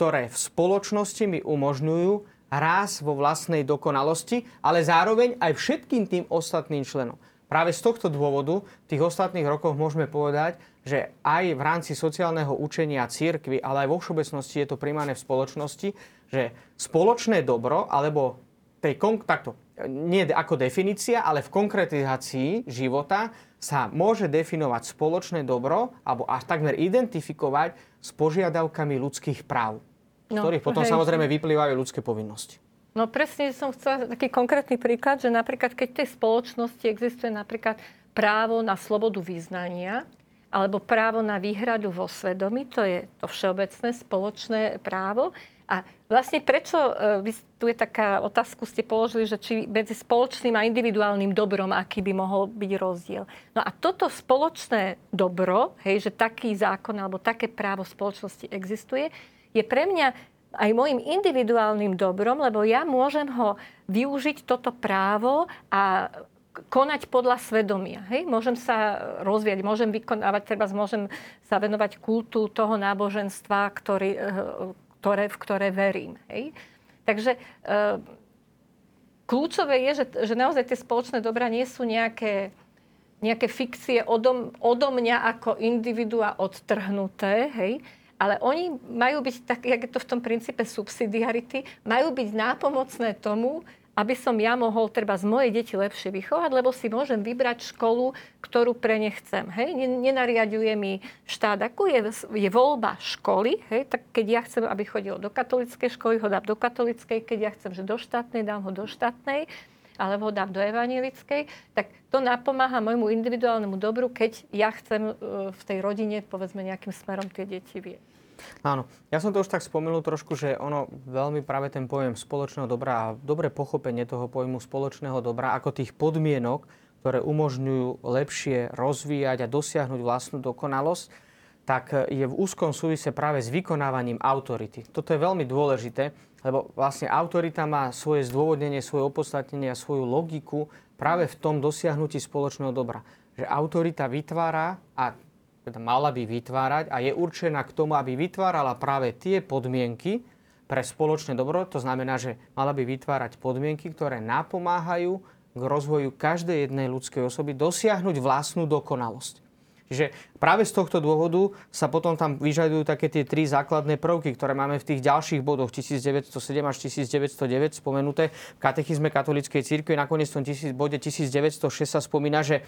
ktoré v spoločnosti mi umožňujú raz vo vlastnej dokonalosti, ale zároveň aj všetkým tým ostatným členom. Práve z tohto dôvodu v tých ostatných rokoch môžeme povedať, že aj v rámci sociálneho učenia církvy, ale aj vo všeobecnosti je to primárne v spoločnosti, že spoločné dobro, alebo tej takto, nie ako definícia, ale v konkretizácii života sa môže definovať spoločné dobro, alebo až takmer identifikovať s požiadavkami ľudských práv no, ktorých potom hej. samozrejme vyplývajú ľudské povinnosti. No presne som chcela taký konkrétny príklad, že napríklad keď v tej spoločnosti existuje napríklad právo na slobodu význania, alebo právo na výhradu vo svedomí, to je to všeobecné spoločné právo. A vlastne prečo, e, tu je taká otázku, ste položili, že či medzi spoločným a individuálnym dobrom, aký by mohol byť rozdiel. No a toto spoločné dobro, hej, že taký zákon alebo také právo spoločnosti existuje, je pre mňa aj môjim individuálnym dobrom, lebo ja môžem ho využiť toto právo a konať podľa svedomia. Hej? Môžem sa rozviať, môžem vykonávať, treba môžem sa venovať kultu toho náboženstva, ktorý, eh, ktoré, v ktoré verím. Hej? Takže e, kľúčové je, že, že naozaj tie spoločné dobra nie sú nejaké, nejaké fikcie odo, odo mňa ako individua odtrhnuté, hej? Ale oni majú byť, tak jak je to v tom princípe subsidiarity, majú byť nápomocné tomu, aby som ja mohol treba z mojej deti lepšie vychovať, lebo si môžem vybrať školu, ktorú pre ne chcem. Hej? Nenariaduje mi štát, ako je, je voľba školy, hej? tak keď ja chcem, aby chodil do katolíckej školy, ho dám do katolíckej, keď ja chcem, že do štátnej, dám ho do štátnej alebo ho dám do evanilickej, tak to napomáha môjmu individuálnemu dobru, keď ja chcem e, v tej rodine, povedzme, nejakým smerom tie deti vieť. Áno, ja som to už tak spomenul trošku, že ono veľmi práve ten pojem spoločného dobra a dobré pochopenie toho pojmu spoločného dobra ako tých podmienok, ktoré umožňujú lepšie rozvíjať a dosiahnuť vlastnú dokonalosť, tak je v úzkom súvise práve s vykonávaním autority. Toto je veľmi dôležité, lebo vlastne autorita má svoje zdôvodnenie, svoje opodstatnenie a svoju logiku práve v tom dosiahnutí spoločného dobra. Že autorita vytvára a teda mala by vytvárať a je určená k tomu, aby vytvárala práve tie podmienky pre spoločné dobro. To znamená, že mala by vytvárať podmienky, ktoré napomáhajú k rozvoju každej jednej ľudskej osoby dosiahnuť vlastnú dokonalosť. Čiže práve z tohto dôvodu sa potom tam vyžadujú také tie tri základné prvky, ktoré máme v tých ďalších bodoch 1907 až 1909 spomenuté v katechizme katolíckej církve. Nakoniec v tom bode 1906 sa spomína, že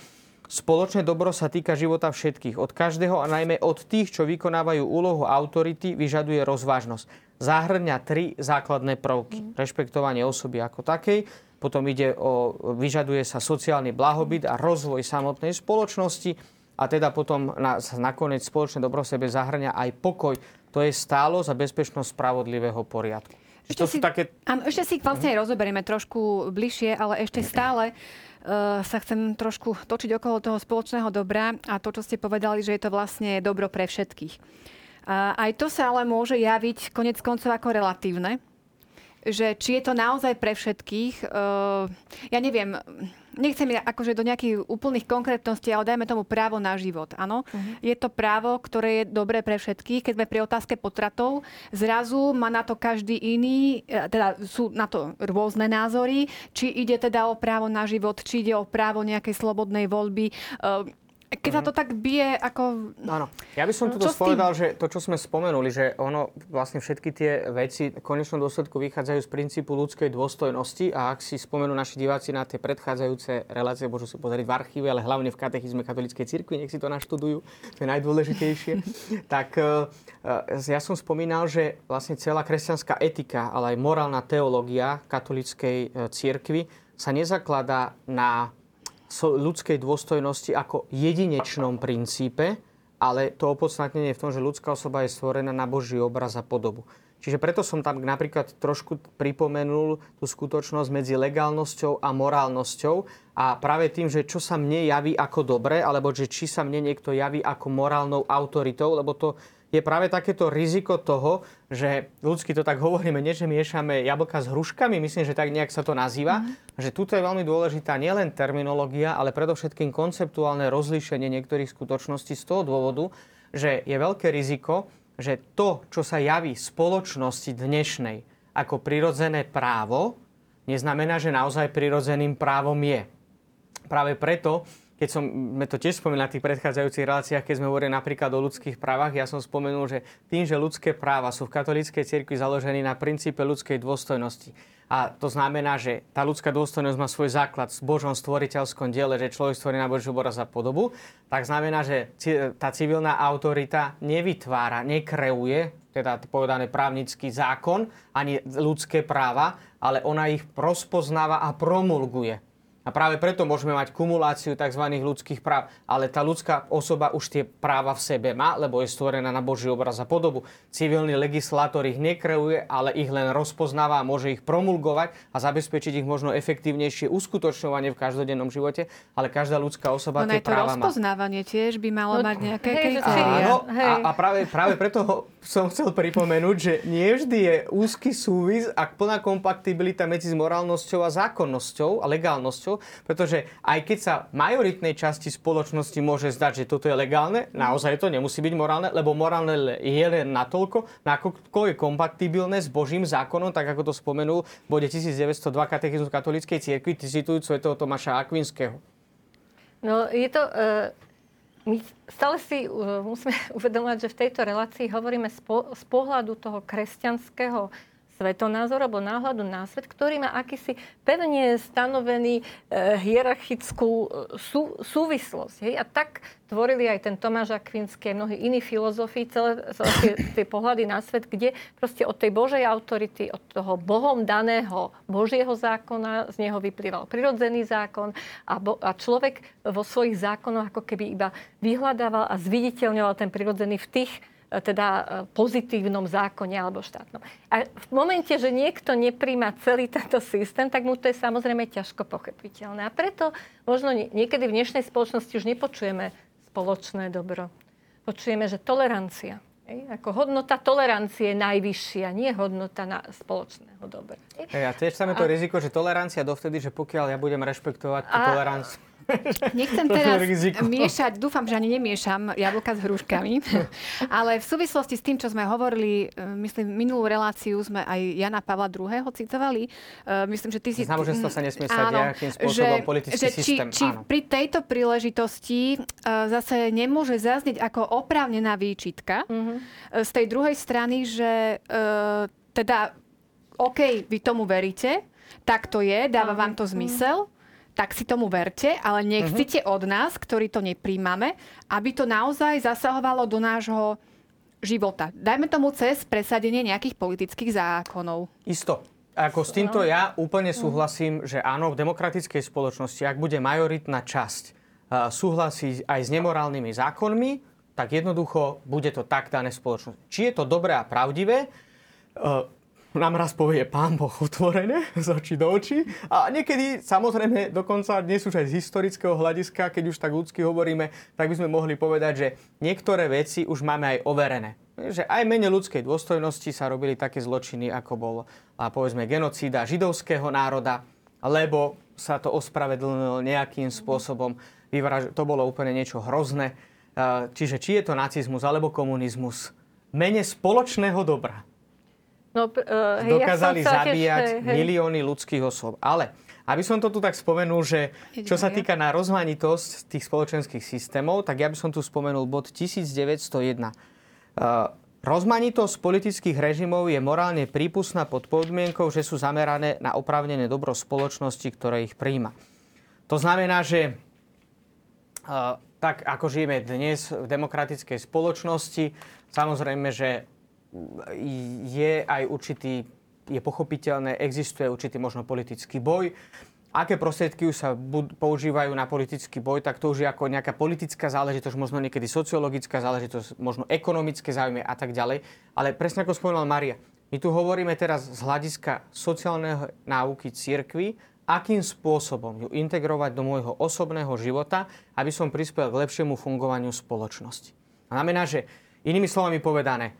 Spoločné dobro sa týka života všetkých. Od každého a najmä od tých, čo vykonávajú úlohu autority, vyžaduje rozvážnosť. Zahrňa tri základné prvky. Mm. Rešpektovanie osoby ako takej, potom ide o, vyžaduje sa sociálny blahobyt a rozvoj samotnej spoločnosti a teda potom na, nakoniec spoločné dobro sebe zahrňa aj pokoj. To je stálo za bezpečnosť spravodlivého poriadku. Ešte to si, také... áno, ešte si vlastne aj rozoberieme trošku bližšie, ale ešte stále uh, sa chcem trošku točiť okolo toho spoločného dobra a to, čo ste povedali, že je to vlastne dobro pre všetkých. Uh, aj to sa ale môže javiť konec koncov ako relatívne, že či je to naozaj pre všetkých, uh, ja neviem, nechcem ja akože do nejakých úplných konkrétností, ale dajme tomu právo na život. Áno, uh-huh. je to právo, ktoré je dobré pre všetkých. Keď sme pri otázke potratov, zrazu má na to každý iný, e, teda sú na to rôzne názory, či ide teda o právo na život, či ide o právo nejakej slobodnej voľby. Keď sa mhm. to tak bije, ako... Áno. Ja by som tu povedal, že to, čo sme spomenuli, že ono, vlastne všetky tie veci v konečnom dôsledku vychádzajú z princípu ľudskej dôstojnosti a ak si spomenú naši diváci na tie predchádzajúce relácie, môžu si pozrieť v archíve, ale hlavne v katechizme katolíckej cirkvi, nech si to naštudujú, to je najdôležitejšie. tak e, e, ja som spomínal, že vlastne celá kresťanská etika, ale aj morálna teológia katolíckej e, cirkvi sa nezakladá na ľudskej dôstojnosti ako jedinečnom princípe, ale to opodstatnenie je v tom, že ľudská osoba je stvorená na Boží obraz a podobu. Čiže preto som tam napríklad trošku pripomenul tú skutočnosť medzi legálnosťou a morálnosťou a práve tým, že čo sa mne javí ako dobre, alebo že či sa mne niekto javí ako morálnou autoritou, lebo to je práve takéto riziko toho, že ľudsky to tak hovoríme, nie že miešame jablka s hruškami, myslím, že tak nejak sa to nazýva, mm. že tuto je veľmi dôležitá nielen terminológia, ale predovšetkým konceptuálne rozlíšenie niektorých skutočností z toho dôvodu, že je veľké riziko, že to, čo sa javí spoločnosti dnešnej ako prirodzené právo, neznamená, že naozaj prirodzeným právom je. Práve preto, keď som, sme to tiež spomínali na tých predchádzajúcich reláciách, keď sme hovorili napríklad o ľudských právach, ja som spomenul, že tým, že ľudské práva sú v katolíckej cirkvi založené na princípe ľudskej dôstojnosti, a to znamená, že tá ľudská dôstojnosť má svoj základ v Božom stvoriteľskom diele, že človek stvorí na Božiu obraz a podobu. Tak znamená, že tá civilná autorita nevytvára, nekreuje, teda povedané právnický zákon, ani ľudské práva, ale ona ich rozpoznáva a promulguje. A práve preto môžeme mať kumuláciu tzv. ľudských práv. Ale tá ľudská osoba už tie práva v sebe má, lebo je stvorená na Boží obraz a podobu. Civilný legislátor ich nekreuje, ale ich len rozpoznáva a môže ich promulgovať a zabezpečiť ich možno efektívnejšie uskutočňovanie v každodennom živote. Ale každá ľudská osoba no, tie práva má. rozpoznávanie tiež by malo no, mať nejaké hej, Áno, a, a práve, práve preto som chcel pripomenúť, že nie vždy je úzky súvis a plná kompatibilita medzi morálnosťou a zákonnosťou a legálnosťou štátov, pretože aj keď sa majoritnej časti spoločnosti môže zdať, že toto je legálne, naozaj to nemusí byť morálne, lebo morálne je len natoľko, nakoľko je kompatibilné s Božím zákonom, tak ako to spomenul v bode 1902 katechizmu katolíckej cirkvi, citujúc svätého Tomáša Akvinského. No, je to... Uh my stále si uh, musíme uvedomovať, že v tejto relácii hovoríme z pohľadu toho kresťanského svetonázor alebo náhľadu na svet, ktorý má akýsi pevne stanovený e, hierarchickú e, sú, súvislosť. Hej? A tak tvorili aj ten Tomáš Akvinský a mnohí iní filozofi celé, celé tie, tie pohľady na svet, kde proste od tej Božej autority, od toho Bohom daného Božieho zákona, z neho vyplýval prirodzený zákon a, bo, a človek vo svojich zákonoch ako keby iba vyhľadával a zviditeľňoval ten prirodzený v tých teda e, pozitívnom zákone alebo štátnom. A v momente, že niekto nepríjma celý tento systém, tak mu to je samozrejme ťažko pochopiteľné. A preto možno niekedy v dnešnej spoločnosti už nepočujeme spoločné dobro. Počujeme, že tolerancia. Ej, ako hodnota tolerancie je najvyššia, nie hodnota na spoločného dobra. Ej, a tiež samé to a... riziko, že tolerancia dovtedy, že pokiaľ ja budem rešpektovať tú a... toleranciu, Nechcem teraz miešať, dúfam, že ani nemiešam jablka s hruškami, ale v súvislosti s tým, čo sme hovorili, e, myslím, minulú reláciu sme aj Jana Pavla II. citovali. E, myslím, že ty si... Náboženstvo sa nesmie stať nejakým spôsobom že, politický že či, systém. Či pri tejto príležitosti e, zase nemôže zaznieť ako oprávnená výčitka mm-hmm. z tej druhej strany, že teda OK, vy tomu veríte, tak to je, dáva vám to zmysel, tak si tomu verte, ale nechcite uh-huh. od nás, ktorí to nepríjmame, aby to naozaj zasahovalo do nášho života. Dajme tomu cez presadenie nejakých politických zákonov. Isto. Ako s týmto ja úplne súhlasím, že áno, v demokratickej spoločnosti, ak bude majoritná časť uh, súhlasí aj s nemorálnymi zákonmi, tak jednoducho bude to tak dané spoločnosť. Či je to dobré a pravdivé, uh, nám raz povie pán Boh otvorené z očí do očí. A niekedy, samozrejme, dokonca dnes už aj z historického hľadiska, keď už tak ľudsky hovoríme, tak by sme mohli povedať, že niektoré veci už máme aj overené. Že aj mene ľudskej dôstojnosti sa robili také zločiny, ako bol, a povedzme, genocída židovského národa, lebo sa to ospravedlnilo nejakým spôsobom. To bolo úplne niečo hrozné. Čiže či je to nacizmus alebo komunizmus, mene spoločného dobra No, uh, hej, dokázali ja zabíjať tiež, hej, milióny ľudských osôb. Ale aby som to tu tak spomenul, že čo sa týka na rozmanitosť tých spoločenských systémov, tak ja by som tu spomenul bod 1901. Uh, Rozmanitosť politických režimov je morálne prípustná pod podmienkou, že sú zamerané na oprávnené dobro spoločnosti, ktoré ich príjma. To znamená, že uh, tak ako žijeme dnes v demokratickej spoločnosti, samozrejme, že je aj určitý, je pochopiteľné, existuje určitý možno politický boj aké prostriedky sa bud- používajú na politický boj, tak to už je ako nejaká politická záležitosť, možno niekedy sociologická záležitosť, možno ekonomické záujmy a tak ďalej. Ale presne ako spomínala Maria, my tu hovoríme teraz z hľadiska sociálnej náuky církvy, akým spôsobom ju integrovať do môjho osobného života, aby som prispel k lepšiemu fungovaniu spoločnosti. A znamená, že inými slovami povedané,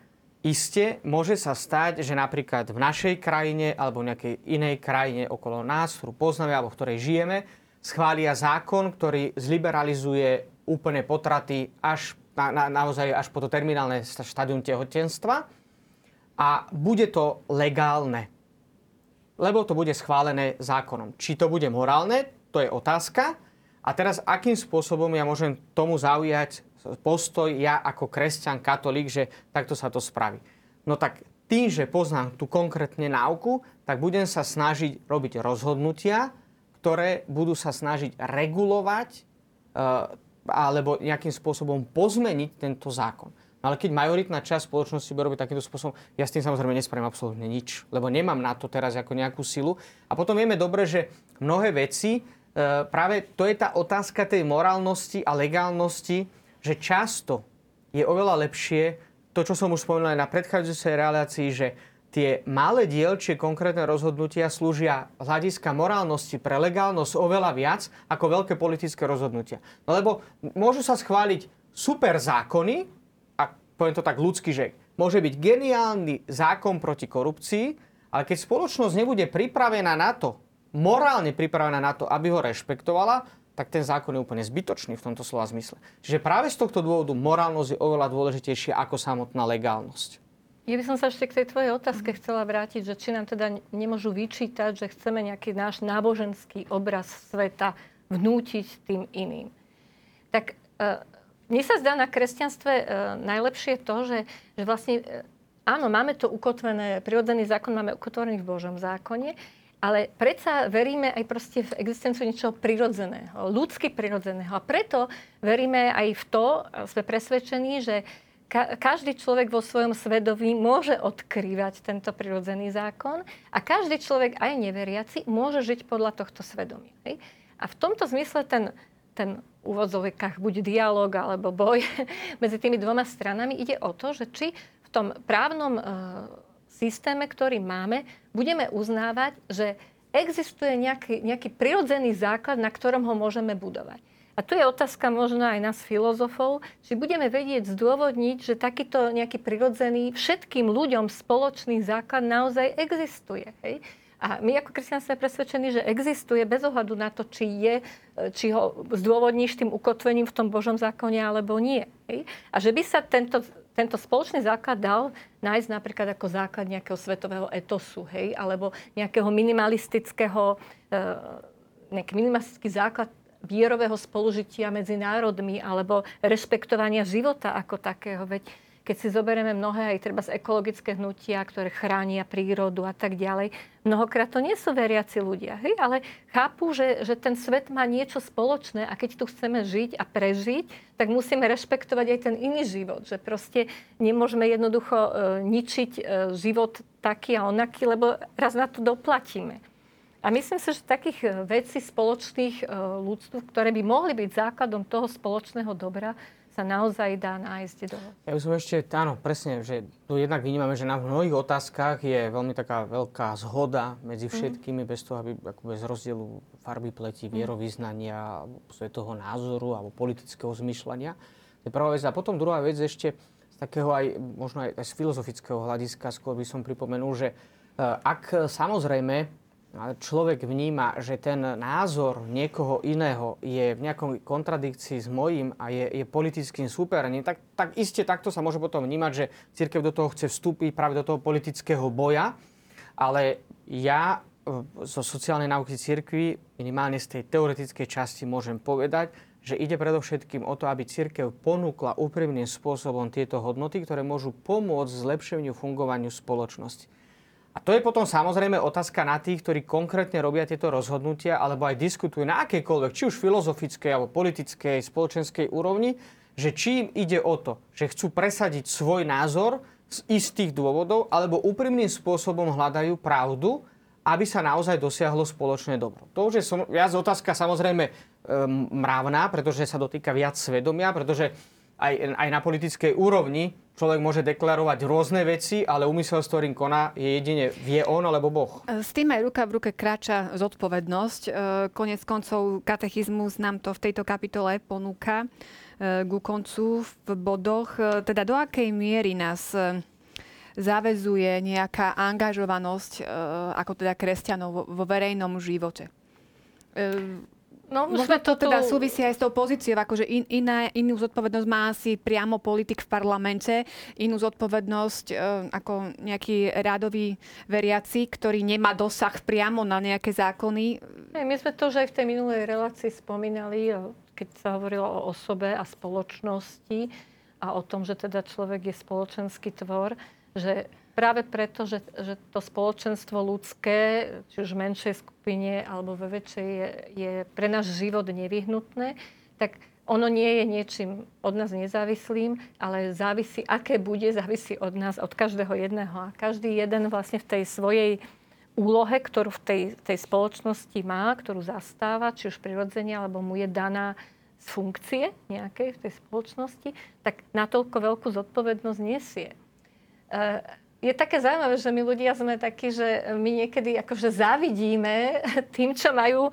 iste môže sa stať, že napríklad v našej krajine alebo v nejakej inej krajine okolo nás, ktorú poznáme alebo v ktorej žijeme, schvália zákon, ktorý zliberalizuje úplne potraty až na, na, naozaj až po to terminálne štádium tehotenstva a bude to legálne. Lebo to bude schválené zákonom. Či to bude morálne, to je otázka. A teraz, akým spôsobom ja môžem tomu zaujať postoj ja ako kresťan, katolík, že takto sa to spraví. No tak tým, že poznám tú konkrétne náuku, tak budem sa snažiť robiť rozhodnutia, ktoré budú sa snažiť regulovať e, alebo nejakým spôsobom pozmeniť tento zákon. No ale keď majoritná časť spoločnosti bude robiť takýmto spôsobom, ja s tým samozrejme nespravím absolútne nič, lebo nemám na to teraz ako nejakú silu. A potom vieme dobre, že mnohé veci, e, práve to je tá otázka tej morálnosti a legálnosti, že často je oveľa lepšie to, čo som už spomínal aj na predchádzajúcej relácii, že tie malé dielčie konkrétne rozhodnutia slúžia z hľadiska morálnosti pre legálnosť oveľa viac ako veľké politické rozhodnutia. No lebo môžu sa schváliť super zákony, poviem to tak ľudsky, že môže byť geniálny zákon proti korupcii, ale keď spoločnosť nebude pripravená na to, morálne pripravená na to, aby ho rešpektovala, tak ten zákon je úplne zbytočný v tomto slova zmysle. Čiže práve z tohto dôvodu morálnosť je oveľa dôležitejšia ako samotná legálnosť. Ja by som sa ešte k tej tvojej otázke chcela vrátiť, že či nám teda nemôžu vyčítať, že chceme nejaký náš náboženský obraz sveta vnútiť tým iným. Tak e, mne sa zdá na kresťanstve e, najlepšie to, že, že vlastne e, áno, máme to ukotvené, prirodzený zákon máme ukotvený v Božom zákone, ale predsa veríme aj proste v existenciu niečoho prirodzeného, ľudsky prirodzeného. A preto veríme aj v to, sme presvedčení, že ka- každý človek vo svojom svedomí môže odkrývať tento prirodzený zákon a každý človek, aj neveriaci, môže žiť podľa tohto svedomia. A v tomto zmysle ten, ten úvodzovekách buď dialog alebo boj medzi tými dvoma stranami. Ide o to, že či v tom právnom e, systéme, ktorý máme, budeme uznávať, že existuje nejaký, nejaký prirodzený základ, na ktorom ho môžeme budovať. A tu je otázka možno aj nás filozofov, či budeme vedieť zdôvodniť, že takýto nejaký prirodzený, všetkým ľuďom spoločný základ naozaj existuje. Hej? A my ako kresťania sme presvedčení, že existuje bez ohľadu na to, či je, či ho zdôvodníš tým ukotvením v tom Božom zákone alebo nie. Hej? A že by sa tento, tento spoločný základ dal nájsť napríklad ako základ nejakého svetového etosu, hej? alebo nejakého minimalistického, e, nejaký minimalistický základ vierového spolužitia medzi národmi alebo rešpektovania života ako takého. Veď keď si zoberieme mnohé aj treba z ekologické hnutia, ktoré chránia prírodu a tak ďalej, mnohokrát to nie sú veriaci ľudia, hej? ale chápu, že, že ten svet má niečo spoločné a keď tu chceme žiť a prežiť, tak musíme rešpektovať aj ten iný život. Že proste nemôžeme jednoducho e, ničiť e, život taký a onaký, lebo raz na to doplatíme. A myslím si, že takých e, vecí spoločných e, ľudstv, ktoré by mohli byť základom toho spoločného dobra, sa naozaj dá nájsť do... Ja by som ešte, áno, presne, že tu jednak vnímame, že na mnohých otázkach je veľmi taká veľká zhoda medzi mhm. všetkými, mm. bez toho, aby ako bez rozdielu farby pleti, mhm. vierovýznania, svetového názoru alebo politického zmyšľania. To je prvá vec. A potom druhá vec ešte z takého aj, možno aj, aj z filozofického hľadiska, skôr by som pripomenul, že e, ak samozrejme človek vníma, že ten názor niekoho iného je v nejakom kontradikcii s mojím a je, je politickým súperením, tak, tak iste takto sa môže potom vnímať, že církev do toho chce vstúpiť práve do toho politického boja. Ale ja e, zo sociálnej náuky církvy, minimálne z tej teoretickej časti, môžem povedať, že ide predovšetkým o to, aby církev ponúkla úprimným spôsobom tieto hodnoty, ktoré môžu pomôcť zlepšeniu fungovaniu spoločnosti. A to je potom samozrejme otázka na tých, ktorí konkrétne robia tieto rozhodnutia alebo aj diskutujú na akejkoľvek, či už filozofickej alebo politickej, spoločenskej úrovni, že či im ide o to, že chcú presadiť svoj názor z istých dôvodov alebo úprimným spôsobom hľadajú pravdu aby sa naozaj dosiahlo spoločné dobro. To už je som, viac otázka samozrejme um, mravná, pretože sa dotýka viac svedomia, pretože aj, aj na politickej úrovni človek môže deklarovať rôzne veci, ale úmysel, s ktorým koná, je jedine vie on alebo Boh. S tým aj ruka v ruke kráča zodpovednosť. E, konec koncov katechizmus nám to v tejto kapitole ponúka e, ku koncu v bodoch. E, teda do akej miery nás zavezuje nejaká angažovanosť ako teda kresťanov vo verejnom živote? No, Možno to teda tu... súvisí aj s tou pozíciou, akože in, iná, inú zodpovednosť má asi priamo politik v parlamente, inú zodpovednosť e, ako nejaký rádový veriaci, ktorý nemá dosah priamo na nejaké zákony. My sme to už aj v tej minulej relácii spomínali, keď sa hovorilo o osobe a spoločnosti a o tom, že teda človek je spoločenský tvor, že práve preto, že, že to spoločenstvo ľudské, či už v menšej skupine alebo ve väčšej, je, je pre náš život nevyhnutné, tak ono nie je niečím od nás nezávislým, ale závisí, aké bude, závisí od nás, od každého jedného. A každý jeden vlastne v tej svojej úlohe, ktorú v tej, tej spoločnosti má, ktorú zastáva, či už prirodzene, alebo mu je daná z funkcie nejakej v tej spoločnosti, tak natoľko veľkú zodpovednosť nesie. E, je také zaujímavé, že my ľudia sme takí, že my niekedy akože závidíme tým, čo majú e,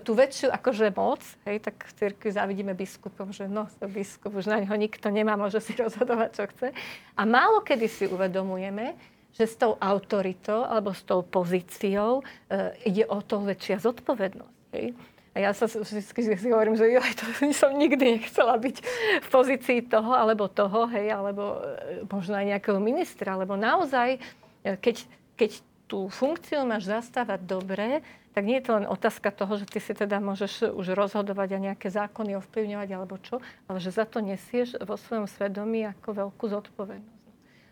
tú väčšiu akože moc. Hej, tak v cirkvi závidíme biskupom, že no, biskup, už na neho nikto nemá, môže si rozhodovať, čo chce. A málo kedy si uvedomujeme, že s tou autoritou alebo s tou pozíciou e, ide o to väčšia zodpovednosť. Hej. A ja sa vždy si hovorím, že joj, to som nikdy nechcela byť v pozícii toho alebo toho, hej, alebo e, možno aj nejakého ministra, lebo naozaj, e, keď, keď tú funkciu máš zastávať dobre, tak nie je to len otázka toho, že ty si teda môžeš už rozhodovať a nejaké zákony ovplyvňovať alebo čo, ale že za to nesieš vo svojom svedomí ako veľkú zodpovednosť.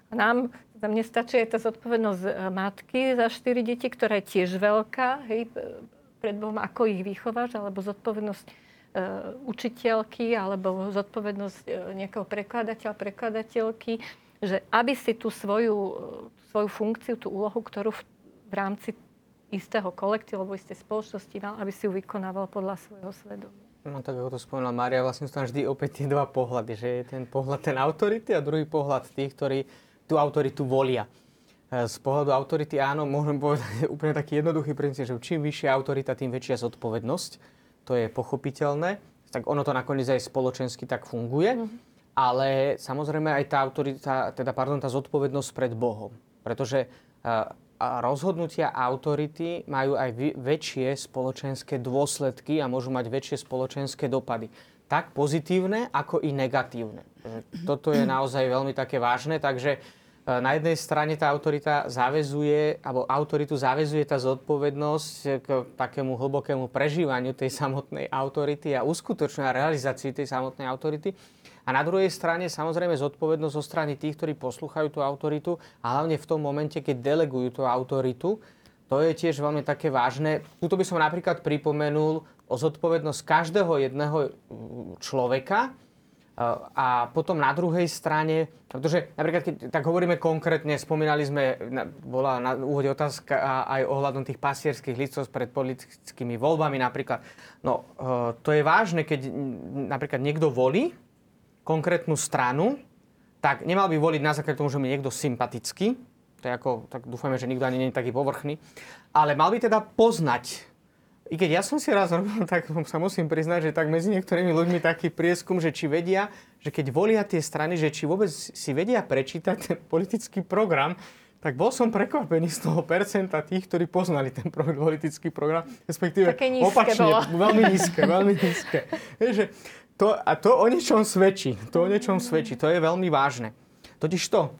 A nám, za mne aj tá zodpovednosť e, matky za štyri deti, ktorá je tiež veľká, hej, pred Bohom, ako ich vychováš, alebo zodpovednosť e, učiteľky, alebo zodpovednosť e, nejakého prekladateľa, prekladateľky, že aby si tú svoju, e, svoju funkciu, tú úlohu, ktorú v, v rámci istého kolektívu alebo istej spoločnosti mal, aby si ju vykonával podľa svojho svedomia. No tak ako to spomínala Mária, vlastne sú tam vždy opäť tie dva pohľady, že je ten pohľad ten autority a druhý pohľad tých, ktorí tú autoritu volia. Z pohľadu autority áno, môžem povedať úplne taký jednoduchý princíp, že čím vyššia autorita, tým väčšia zodpovednosť. To je pochopiteľné. Tak ono to nakoniec aj spoločensky tak funguje. Mm-hmm. Ale samozrejme aj tá autorita, teda pardon, tá zodpovednosť pred Bohom. Pretože a rozhodnutia autority majú aj väčšie spoločenské dôsledky a môžu mať väčšie spoločenské dopady. Tak pozitívne, ako i negatívne. Toto je naozaj veľmi také vážne, takže E, na jednej strane tá autorita zavezuje, alebo autoritu zavezuje tá zodpovednosť k takému hlbokému prežívaniu tej samotnej autority a uskutočňovaniu a realizácii tej samotnej autority. A na druhej strane samozrejme zodpovednosť zo strany tých, ktorí poslúchajú tú autoritu a hlavne v tom momente, keď delegujú tú autoritu. To je tiež veľmi také vážne. Tuto by som napríklad pripomenul o zodpovednosť každého jedného človeka, a potom na druhej strane, pretože napríklad keď tak hovoríme konkrétne, spomínali sme, bola na úvode otázka aj ohľadom tých pasierských listov pred politickými voľbami napríklad. No, e, to je vážne, keď napríklad niekto volí konkrétnu stranu, tak nemal by voliť na základe tomu, že mi niekto sympatický, to je ako, tak dúfame, že nikto ani nie je taký povrchný, ale mal by teda poznať i keď ja som si raz robil, tak sa musím priznať, že tak medzi niektorými ľuďmi taký prieskum, že či vedia, že keď volia tie strany, že či vôbec si vedia prečítať ten politický program, tak bol som prekvapený z toho percenta tých, ktorí poznali ten politický program, respektíve Také opačne, bolo. veľmi nízke, veľmi nízke. Vieš, to, a to o niečom svedčí, to o niečom svedčí, to je veľmi vážne. Totiž to,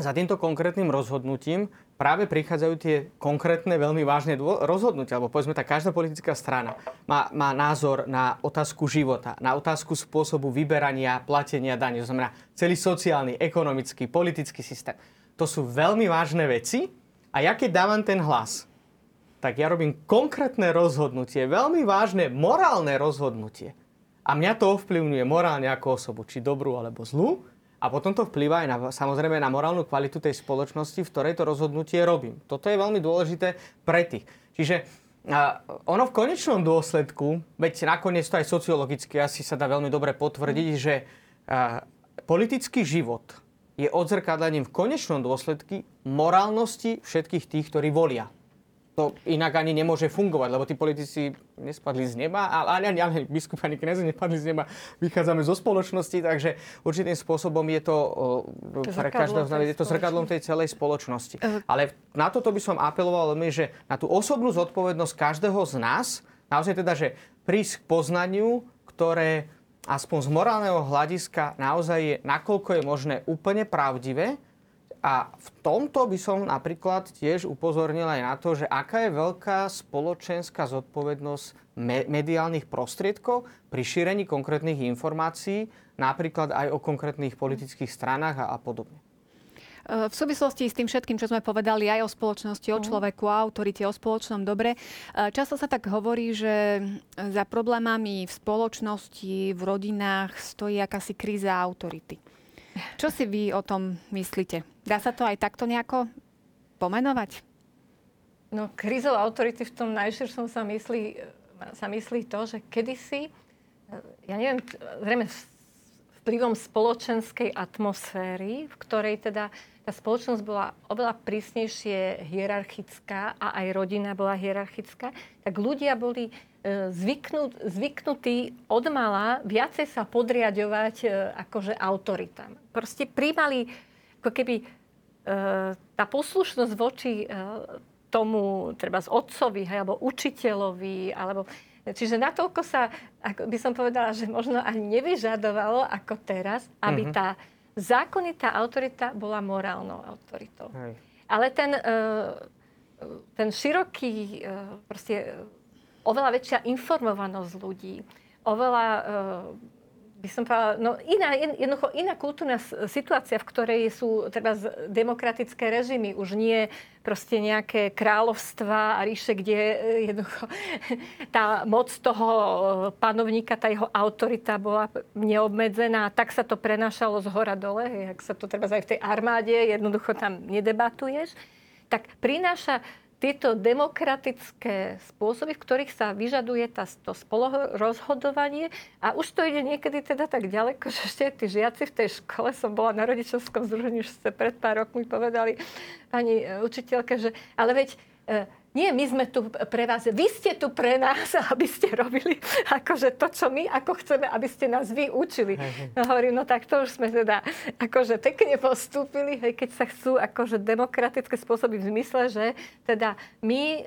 za týmto konkrétnym rozhodnutím práve prichádzajú tie konkrétne, veľmi vážne rozhodnutia, alebo povedzme tak, každá politická strana má, má názor na otázku života, na otázku spôsobu vyberania, platenia daní, to znamená celý sociálny, ekonomický, politický systém. To sú veľmi vážne veci a ja keď dávam ten hlas, tak ja robím konkrétne rozhodnutie, veľmi vážne morálne rozhodnutie. A mňa to ovplyvňuje morálne ako osobu, či dobrú alebo zlú, A potom to vplýva aj na, samozrejme na morálnu kvalitu tej spoločnosti, v ktorej to rozhodnutie robím. Toto je veľmi dôležité pre tých. Čiže a ono v konečnom dôsledku, veď nakoniec to aj sociologicky asi sa dá veľmi dobre potvrdiť, že a, politický život je odzrkadlením v konečnom dôsledku morálnosti všetkých tých, ktorí volia to inak ani nemôže fungovať, lebo tí politici nespadli z neba, ale ani, ani biskup, ani kniazy nespadli z neba. Vychádzame zo spoločnosti, takže určitým spôsobom je to, to pre každého je to zrkadlom tej celej spoločnosti. Uh. Ale na toto by som apeloval veľmi, že na tú osobnú zodpovednosť každého z nás, naozaj teda, že prísť k poznaniu, ktoré aspoň z morálneho hľadiska naozaj je, nakoľko je možné úplne pravdivé, a v tomto by som napríklad tiež upozornil aj na to, že aká je veľká spoločenská zodpovednosť me- mediálnych prostriedkov pri šírení konkrétnych informácií, napríklad aj o konkrétnych politických stranách a, a podobne. V súvislosti s tým všetkým, čo sme povedali aj o spoločnosti, o mhm. človeku, o autorite, o spoločnom dobre, často sa tak hovorí, že za problémami v spoločnosti, v rodinách stojí akási kríza autority. Čo si vy o tom myslíte? Dá sa to aj takto nejako pomenovať? No, krizou autority v tom najširšom sa myslí, sa myslí to, že kedysi, ja neviem, zrejme vplyvom spoločenskej atmosféry, v ktorej teda tá spoločnosť bola oveľa prísnejšie hierarchická a aj rodina bola hierarchická, tak ľudia boli zvyknut, zvyknutí od mala viacej sa podriadovať e, akože autoritám. Proste príjmali ako keby e, tá poslušnosť voči tomu, treba z otcovi, alebo učiteľovi, alebo Čiže natoľko sa, ako by som povedala, že možno ani nevyžadovalo ako teraz, aby mm-hmm. tá zákonitá autorita bola morálnou autoritou. Hej. Ale ten, e, ten široký, e, proste oveľa väčšia informovanosť ľudí, oveľa by som povedala, no iná, jednoducho iná kultúrna situácia, v ktorej sú treba demokratické režimy, už nie proste nejaké kráľovstva a ríše, kde e, jednoducho tá moc toho e, panovníka, tá jeho autorita bola neobmedzená, tak sa to prenášalo z hora dole, jak sa to treba aj v tej armáde, jednoducho tam nedebatuješ, tak prináša tieto demokratické spôsoby, v ktorých sa vyžaduje tá, to spolorozhodovanie a už to ide niekedy teda tak ďaleko, že ešte tí žiaci v tej škole, som bola na rodičovskom združení, už ste pred pár rokmi povedali pani e, učiteľke, že ale veď e, nie, my sme tu pre vás, vy ste tu pre nás, aby ste robili akože to, čo my ako chceme, aby ste nás vy učili. No hovorím, no tak to už sme teda akože pekne postúpili, hej, keď sa chcú akože demokratické spôsoby v zmysle, že teda my e,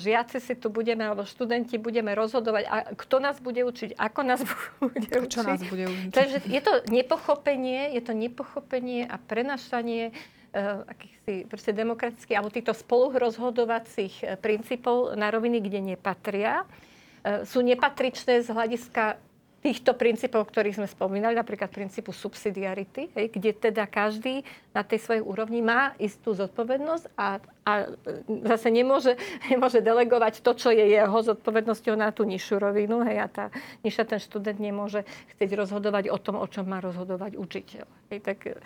žiaci si tu budeme, alebo študenti budeme rozhodovať, a kto nás bude učiť, ako nás bude učiť. Čo nás bude učiť. Takže je to nepochopenie, je to nepochopenie a prenašanie akýchsi proste demokratických alebo týchto spolurozhodovacích eh, princípov na roviny, kde nepatria. Eh, sú nepatričné z hľadiska týchto princípov, ktorých sme spomínali, napríklad princípu subsidiarity, hej, kde teda každý na tej svojej úrovni má istú zodpovednosť a, a zase nemôže, nemôže delegovať to, čo je jeho zodpovednosťou na tú nižšiu rovinu. Hej, a tá nižšia ten študent nemôže chcieť rozhodovať o tom, o čom má rozhodovať učiteľ. Hej, tak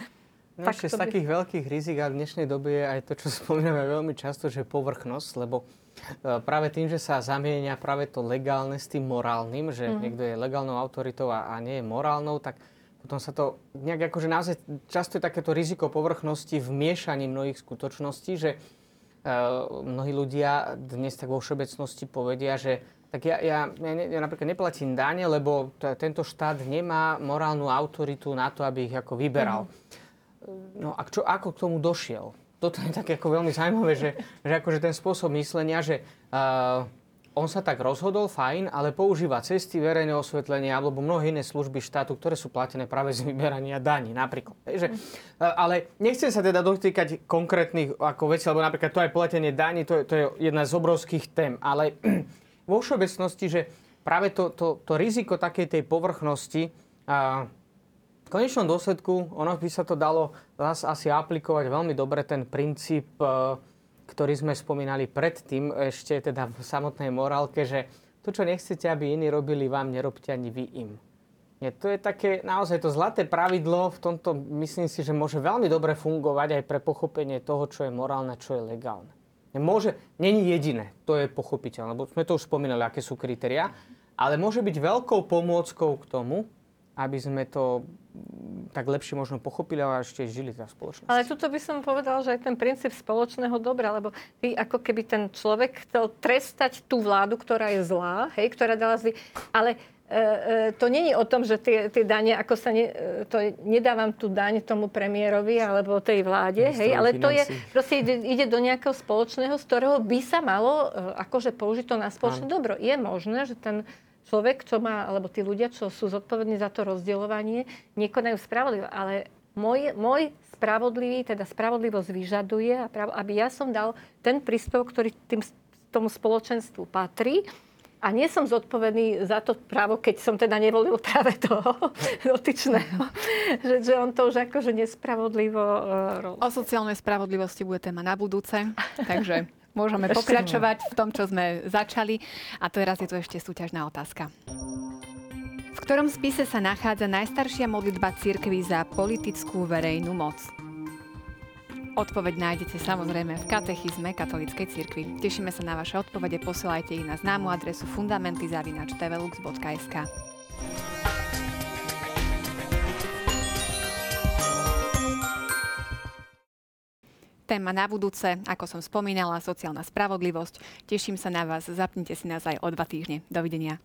No ešte z takých by... veľkých rizik a v dnešnej dobe je aj to, čo spomíname veľmi často, že povrchnosť, lebo e, práve tým, že sa zamienia práve to legálne s tým morálnym, že mm. niekto je legálnou autoritou a, a nie je morálnou, tak potom sa to nejak akože naozaj často je takéto riziko povrchnosti v miešaní mnohých skutočností, že uh, mnohí ľudia dnes tak vo všeobecnosti povedia, že tak ja, ja, ja, ja napríklad neplatím dáne, lebo t- tento štát nemá morálnu autoritu na to, aby ich ako vyberal. Mm. No a čo, ako k tomu došiel? Toto je také ako veľmi zaujímavé, že, že akože ten spôsob myslenia, že uh, on sa tak rozhodol, fajn, ale používa cesty, verejné osvetlenie alebo mnohé iné služby štátu, ktoré sú platené práve z vyberania daní napríklad. Takže, uh, ale nechcem sa teda dotýkať konkrétnych ako veci, lebo napríklad to aj platenie daní, to je, to je jedna z obrovských tém, ale vo všeobecnosti, že práve to, to, to riziko takej tej povrchnosti uh, v konečnom dôsledku ono by sa to dalo zase asi aplikovať veľmi dobre ten princíp, e, ktorý sme spomínali predtým, ešte teda v samotnej morálke, že to, čo nechcete, aby iní robili vám, nerobte ani vy im. Nie, to je také naozaj to zlaté pravidlo, v tomto myslím si, že môže veľmi dobre fungovať aj pre pochopenie toho, čo je morálne, čo je legálne. Môže, není jediné, to je pochopiteľné, lebo sme to už spomínali, aké sú kritéria, ale môže byť veľkou pomôckou k tomu, aby sme to tak lepšie možno pochopili a ešte žili tá spoločnosť. Ale tuto by som povedala, že aj ten princíp spoločného dobra, lebo ty ako keby ten človek chcel trestať tú vládu, ktorá je zlá, hej, ktorá dala zlý, ale E, e, to není o tom, že tie, tie dane, ako sa ne, e, to nedávam tú daň tomu premiérovi alebo tej vláde, hej, ale to je, proste ide, ide do nejakého spoločného, z ktorého by sa malo akože použiť to na spoločné dobro. Je možné, že ten človek, čo má, alebo tí ľudia, čo sú zodpovední za to rozdielovanie, nekonajú spravodlivo, ale môj, môj spravodlivý, teda spravodlivosť vyžaduje, aby ja som dal ten príspevok, ktorý tým, tomu spoločenstvu patrí, a nie som zodpovedný za to právo, keď som teda nevolil práve toho dotyčného. že, že on to už akože nespravodlivo uh, O sociálnej spravodlivosti bude téma na budúce, takže môžeme pokračovať v tom, čo sme začali. A teraz je tu ešte súťažná otázka. V ktorom spise sa nachádza najstaršia modlitba cirkvi za politickú verejnú moc? Odpoveď nájdete samozrejme v katechizme katolíckej cirkvi. Tešíme sa na vaše odpovede, posielajte ich na známu adresu fundamenty.tvlux.sk. Téma na budúce, ako som spomínala, sociálna spravodlivosť. Teším sa na vás, zapnite si nás aj o dva týždne. Dovidenia.